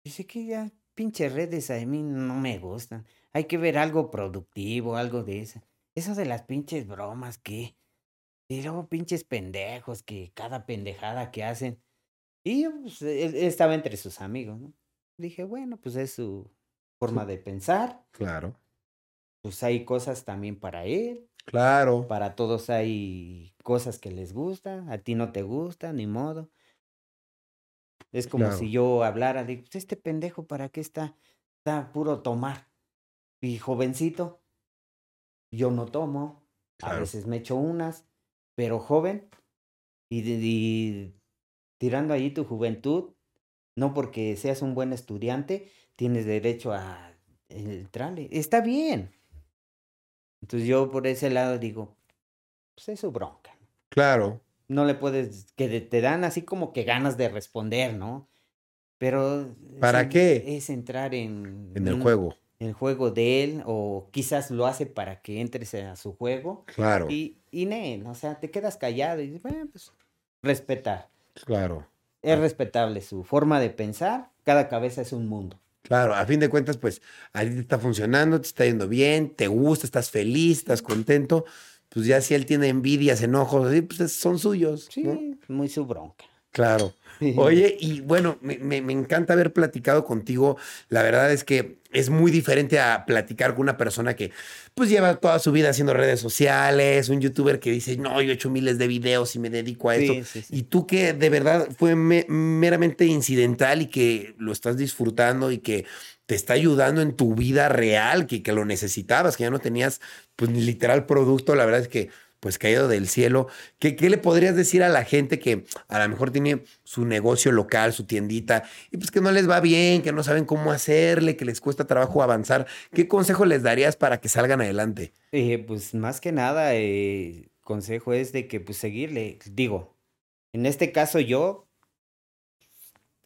dice que ya pinches redes a mí no me gustan, hay que ver algo productivo, algo de eso. Eso de las pinches bromas, ¿qué? Y luego pinches pendejos, que cada pendejada que hacen. Y yo, pues, él estaba entre sus amigos, ¿no? Dije, bueno, pues es su forma de pensar, Claro. pues hay cosas también para él, Claro. para todos hay cosas que les gustan, a ti no te gusta, ni modo. Es como Claro. si yo hablara de, "Pues, este pendejo, ¿para qué está? Está puro tomar. Y jovencito, yo no tomo, a veces me echo unas, pero joven, y, y tirando ahí tu juventud, no porque seas un buen estudiante, tienes derecho a entrarle. Está bien. Entonces yo por ese lado digo, pues es su bronca. Claro. No le puedes, que te dan así como que ganas de responder, ¿no? Pero... es ¿Para en- qué? Es entrar en... En el un- juego. en el juego de él, o quizás lo hace para que entres a su juego. Claro. Y, y nen, o sea, te quedas callado y dices, bueno, pues respetar. Claro. Es respetable su forma de pensar, cada cabeza es un mundo. Claro, a fin de cuentas, pues a ti te está funcionando, te está yendo bien, te gusta, estás feliz, estás contento. Pues ya si él tiene envidias, enojos, así, pues es- son suyos. Sí, ¿no? muy su bronca. Claro. Oye, y bueno, me, me- me encanta haber platicado contigo. La verdad es que es muy diferente a platicar con una persona que pues lleva toda su vida haciendo redes sociales, un youtuber que dice, no, yo he hecho miles de videos y me dedico a esto. Sí, sí, sí. Y tú que de verdad fue me- meramente incidental y que lo estás disfrutando y que te está ayudando en tu vida real, que, que lo necesitabas, que ya no tenías pues ni literal producto, la verdad es que pues caído del cielo. ¿Qué, ¿Qué le podrías decir a la gente que a lo mejor tiene su negocio local, su tiendita, y pues que no les va bien, que no saben cómo hacerle, que les cuesta trabajo avanzar? ¿Qué consejo les darías para que salgan adelante? Eh, pues más que nada, eh, consejo es de que pues seguirle. Digo, en este caso yo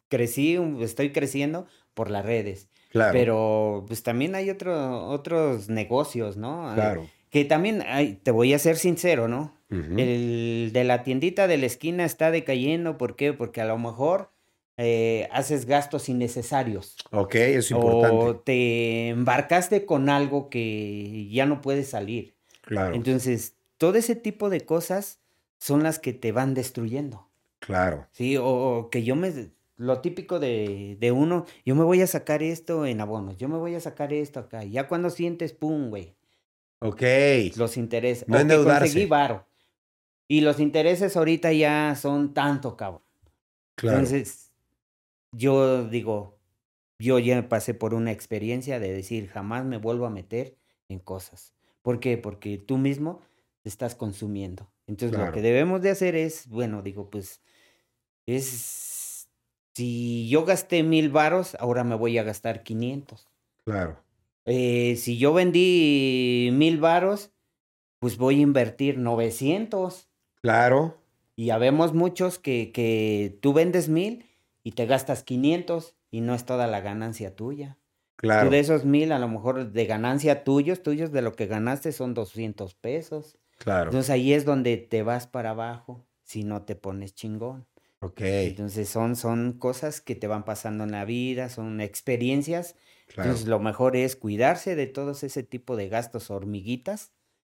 crecí, un- estoy creciendo por las redes, Claro. pero pues también hay otro, otros negocios, ¿no? Eh, claro. Que también, te voy a ser sincero, ¿no? El de la tiendita de la esquina está decayendo, ¿por qué? Porque a lo mejor eh, haces gastos innecesarios. Ok, es O importante. te embarcaste con algo que ya no puedes salir. Claro, Entonces, todo ese tipo de cosas son las que te van destruyendo. claro. Sí, o, o que yo me... Lo típico de, de uno, yo me voy a sacar esto en abonos, yo me voy a sacar esto acá. Ya cuando sientes, pum, güey. Ok. Los intereses. No endeudarse. conseguí varo. Y los intereses ahorita ya son tanto, cabrón. Claro. Entonces, yo digo, yo ya pasé por una experiencia de decir, jamás me vuelvo a meter en cosas. ¿Por qué? Porque tú mismo te estás consumiendo. Entonces, Claro. lo que debemos de hacer es, bueno, digo, pues, es, si yo gasté mil varos, ahora me voy a gastar 500. claro. Eh, si yo vendí mil varos, pues voy a invertir 900. Claro. Y habemos muchos que, que tú vendes mil y te gastas 500 y no es toda la ganancia tuya. Claro. Tú de esos mil, a lo mejor de ganancia tuyos, tuyos de lo que ganaste son 200 pesos. Claro. Entonces ahí es donde te vas para abajo si no te pones chingón. Ok. Entonces son, son cosas que te van pasando en la vida, son experiencias. Claro. Entonces lo mejor es cuidarse de todos ese tipo de gastos hormiguitas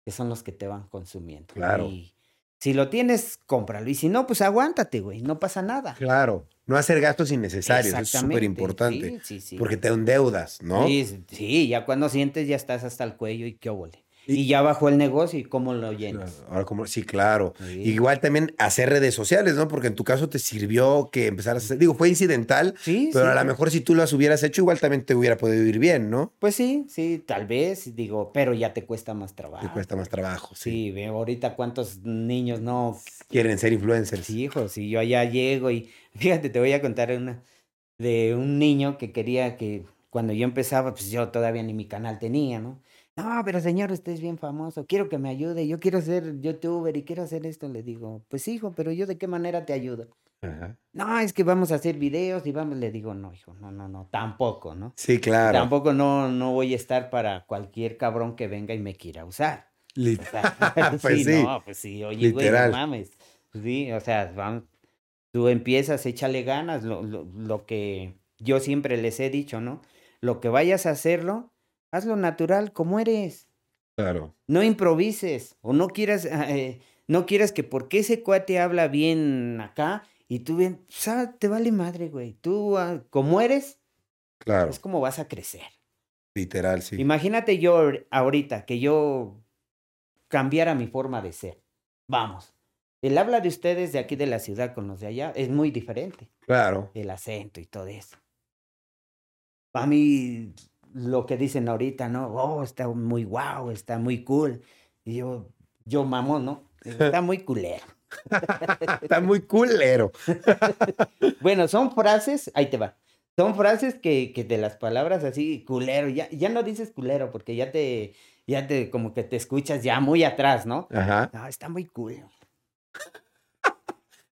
que son los que te van consumiendo. Claro. Y si lo tienes, cómpralo. Y si no, pues aguántate, güey. No pasa nada. Claro. No hacer gastos innecesarios. Es súper importante. Sí, sí, sí. Porque te endeudas, ¿no? Sí, sí, ya cuando sientes ya estás hasta el cuello y qué óvole. Y- Y, ya bajó el negocio y cómo lo llenas. Ahora, como, sí, claro. Sí. Igual también hacer redes sociales, ¿no? Porque en tu caso te sirvió que empezaras a hacer. Digo, fue incidental, Sí, pero sí. a lo mejor si tú las hubieras hecho, igual también te hubiera podido ir bien, ¿no? Pues sí, sí, tal vez, digo, pero ya te cuesta más trabajo. Te cuesta más trabajo, sí. Sí, ve ahorita cuántos niños no Quieren ser influencers. Sí, hijo, si yo allá llego y <laughs> fíjate, te voy a contar una de un niño que quería que cuando yo empezaba, pues yo todavía ni mi canal tenía, ¿no? No, pero señor, usted es bien famoso, quiero que me ayude, yo quiero ser youtuber y quiero hacer esto. Le digo, pues hijo, pero yo de qué manera te ayudo. Ajá. No, es que vamos a hacer videos y vamos, le digo, no, hijo, no, no, no, tampoco, ¿no? Sí, claro. Tampoco no, no voy a estar para cualquier cabrón que venga y me quiera usar. Lit- O sea, <laughs> <laughs> Pues sí, no, pues sí, oye, güey, literal. no mames. Sí, o sea, vamos, tú empiezas, échale ganas, lo, lo, lo que yo siempre les he dicho, ¿no? Lo que vayas a hacerlo, hazlo natural, como eres. Claro. No improvises, o no quieras, ah, eh, no quieras que porque ese cuate habla bien acá y tú bien, o sea, te vale madre, güey. Tú, ah, como eres, Claro. es como vas a crecer. Literal, sí. Imagínate yo ahor- ahorita que yo cambiara mi forma de ser. Vamos, el habla de ustedes de aquí de la ciudad con los de allá es muy diferente. Claro. El acento y todo eso. A mí, lo que dicen ahorita, ¿no? Oh, está muy guau, está muy cool. Y yo, yo mamón, ¿no? Está muy culero. <laughs> Está muy culero. <laughs> Bueno, son frases, ahí te va. Son frases que, que de las palabras así, culero, ya, ya no dices culero porque ya te, ya te, como que te escuchas ya muy atrás, ¿no? Ajá. No, está muy cool. <laughs>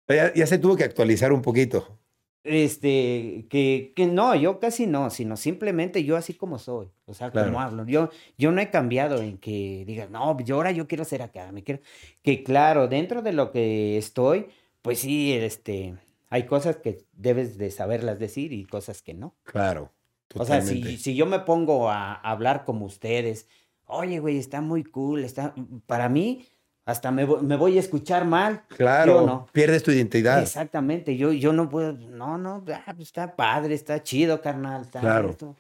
Ya, ya se tuvo que actualizar un poquito. Este, que, que no, yo casi no, sino simplemente yo así como soy, o sea, Claro. como hablo. Yo, yo no he cambiado en que digas, no, yo ahora yo quiero ser acá, me quiero. Que claro, dentro de lo que estoy, pues sí, este, hay cosas que debes de saberlas decir y cosas que no. Claro. O sea, Totalmente. si, si yo me pongo a hablar como ustedes, oye, güey, está muy cool, está, para mí, hasta me, me voy a escuchar mal. Claro. Yo no. Pierdes tu identidad. Exactamente, yo, yo no puedo, no, no, ah, pues está padre, está chido, carnal, está Claro. esto.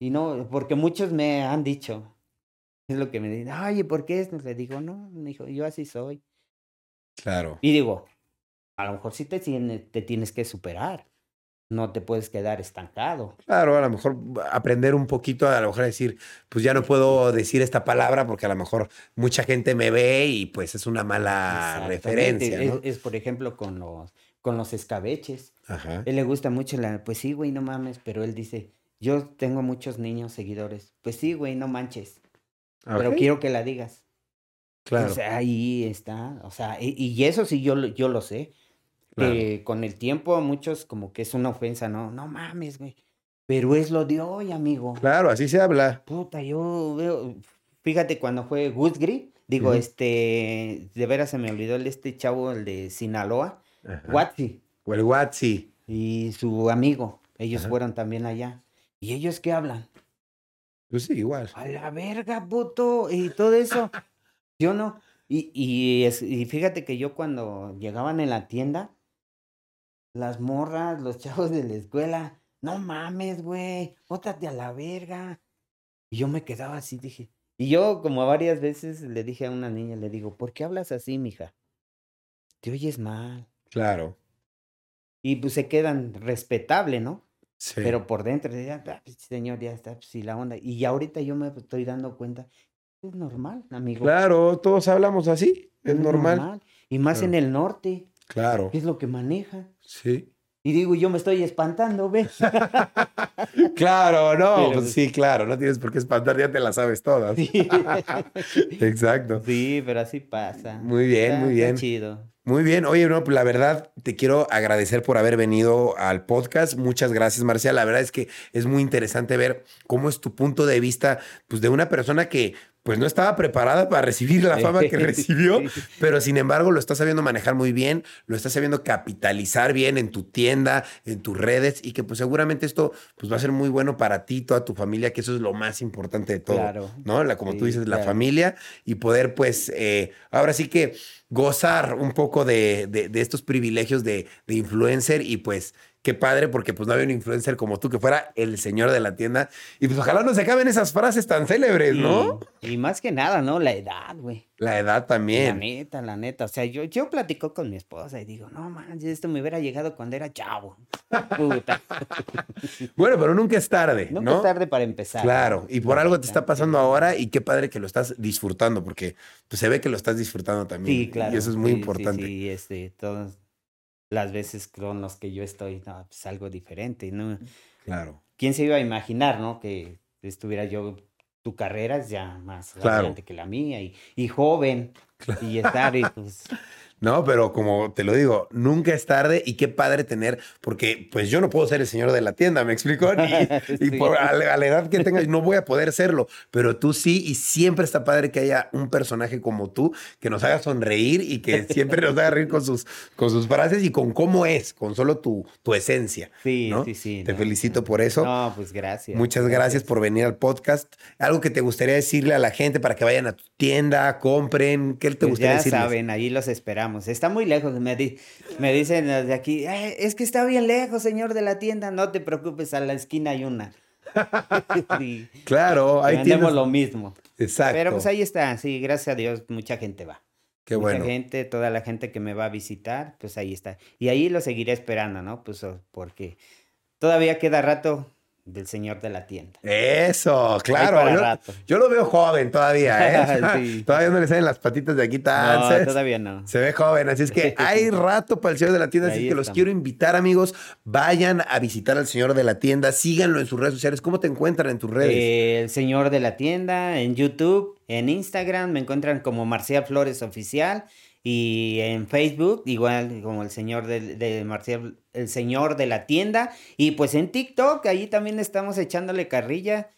Y no, porque muchos me han dicho, es lo que me dicen, oye, ¿por qué esto? Le digo, no, me dijo, yo así soy. Claro. Y digo, a lo mejor sí te, te tienes que superar, no te puedes quedar estancado. Claro, a lo mejor aprender un poquito, a lo mejor decir, pues ya no puedo decir esta palabra porque a lo mejor mucha gente me ve y pues es una mala referencia, Es, ¿no? es, por ejemplo, con los, con los escabeches. Ajá. él le gusta mucho la, pues sí, güey, no mames, pero él dice, yo tengo muchos niños seguidores. Pues sí, güey, no manches, pero Ok, quiero que la digas. Claro. O sea, ahí está, o sea, y, y eso sí yo, yo lo sé, Claro. que con el tiempo a muchos como que es una ofensa, ¿no? No mames, güey, pero es lo de hoy, amigo. Claro, así se habla. Puta, yo veo, fíjate cuando fue Gusgri, digo, este, de veras se me olvidó el este chavo, el de Sinaloa. Watsi. O el Watsi. y su amigo. Ellos Ajá. fueron también allá. ¿Y ellos qué hablan? Pues sí, igual. A la verga, puto. Y todo eso. <laughs> Yo no. Y, y, es- y fíjate que yo cuando llegaban en la tienda, las morras, los <laughs> chavos de la escuela, no mames, güey, bótate a la verga. Y yo me quedaba así, dije, Y yo, como varias veces, le dije a una niña, le digo, ¿por qué hablas así, mija? Te oyes mal. Claro. Y pues se quedan respetable, ¿no? Sí. Pero por dentro, ya, "Ah, pues, señor, ya está, pues, sí, la onda. Y ya ahorita yo me estoy dando cuenta, es normal, amigo. Claro, todos hablamos así. Es normal. Y más Claro. en el norte, Claro. es lo que maneja. Sí. Y digo, yo me estoy espantando, ¿ves? <laughs> Claro, no, Pero- pues sí, claro, no tienes por qué espantar, ya te las sabes todas. Sí. <laughs> Exacto. Sí, pero así pasa. Muy bien, Está- muy está bien. chido. Muy bien, oye, no, pues la verdad te quiero agradecer por haber venido al podcast. Muchas gracias, Marcial. La verdad es que es muy interesante ver cómo es tu punto de vista, pues de una persona que pues no estaba preparada para recibir la fama que <laughs> recibió, pero sin embargo lo está sabiendo manejar muy bien, lo está sabiendo capitalizar bien en tu tienda, en tus redes y que pues seguramente esto pues va a ser muy bueno para ti, toda tu familia, que eso es lo más importante de todo, Claro. ¿no? La, como tú dices, la familia y poder pues eh, ahora sí que gozar un poco de, de- de estos privilegios de, de influencer y pues qué padre porque pues no había un influencer como tú que fuera el señor de la tienda y pues ojalá no se acaben esas frases tan célebres, ¿no? Y, y más que nada, ¿no? La edad, güey. La edad La también. neta, la neta. O sea, yo, yo platico con mi esposa y digo, no manches, esto me hubiera llegado cuando era chavo. Puta. <laughs> Bueno, pero nunca es tarde, Nunca ¿no? es tarde para empezar. Claro, y por La algo te está pasando ahora y qué padre que lo estás disfrutando porque pues, se ve que lo estás disfrutando también. Sí, claro. Y eso es muy sí, sí, importante. Sí, este, todas las veces con las que yo estoy, no, pues algo diferente, ¿no? Claro. ¿Quién se iba a imaginar, no? Que estuviera yo, tu carrera es ya más Claro. adelante que la mía y, y joven. Y estar, y <laughs> pues, No, pero como te lo digo, nunca es tarde y qué padre tener, porque pues yo no puedo ser el señor de la tienda, ¿me explico? Ni- <laughs> y por, a, la, a la edad que tenga no voy a poder serlo, pero tú sí y siempre está padre que haya un personaje como tú que nos haga sonreír y que siempre nos haga reír con sus, con sus frases y con cómo es, con solo tu, tu esencia. sí, ¿no? sí, sí. Te no, felicito no. por eso. No, pues gracias. Muchas gracias por venir al podcast. Algo que te gustaría decirle a la gente para que vayan a tu tienda, compren, ¿qué te Pues gustaría ya decirles? saben, ahí los esperamos. Está muy lejos. Me, di- me dicen de aquí, "Eh, es que está bien lejos, señor de la tienda. No te preocupes, a la esquina hay una. <laughs> Sí, Claro, ahí tienes. lo mismo. Exacto. Pero pues ahí está, sí, gracias a Dios, mucha gente va. Qué mucha bueno. gente, toda la gente que me va a visitar, pues ahí está. Y ahí lo seguiré esperando, ¿no? Pues oh, porque todavía queda rato del señor de la tienda. Eso, claro. Yo, rato. yo lo veo joven todavía, ¿eh? <laughs> <laughs> Sí. Todavía no le salen las patitas de aquí tan. No, todavía no. Se ve joven, así es que <laughs> hay rato para el señor de la tienda, así es que los quiero invitar, amigos. Vayan a visitar al señor de la tienda, síganlo en sus redes sociales. ¿Cómo te encuentran en tus redes? Eh, el señor de la tienda en YouTube, en Instagram me encuentran como Marcial Flores Oficial y en Facebook igual como el señor de, de Marcial, el señor de la tienda y pues en TikTok ahí también estamos echándole carrilla,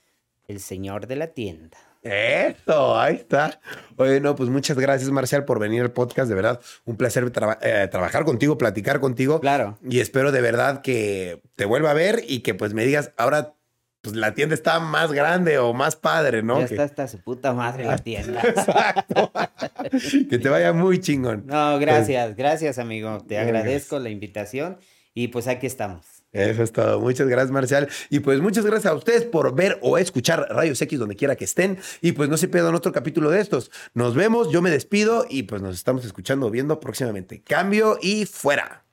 el señor de la tienda. Eso, ahí está. Oye, no, pues muchas gracias, Marcial, por venir al podcast. De verdad, un placer eh, trabajar contigo, platicar contigo. Claro. Y espero de verdad que te vuelva a ver y que pues me digas, ahora pues la tienda está más grande o más padre, ¿no? ya Que- está hasta su puta madre la tienda. Exacto. <laughs> que te vaya muy chingón. No, gracias, gracias amigo, te agradezco la invitación y pues aquí estamos. Eso es todo. Muchas gracias, Marcial. Y pues muchas gracias a ustedes por ver o escuchar Rayos X donde quiera que estén. Y pues no se pierdan otro capítulo de estos. Nos vemos, yo me despido y pues nos estamos escuchando, viendo próximamente. Cambio y fuera.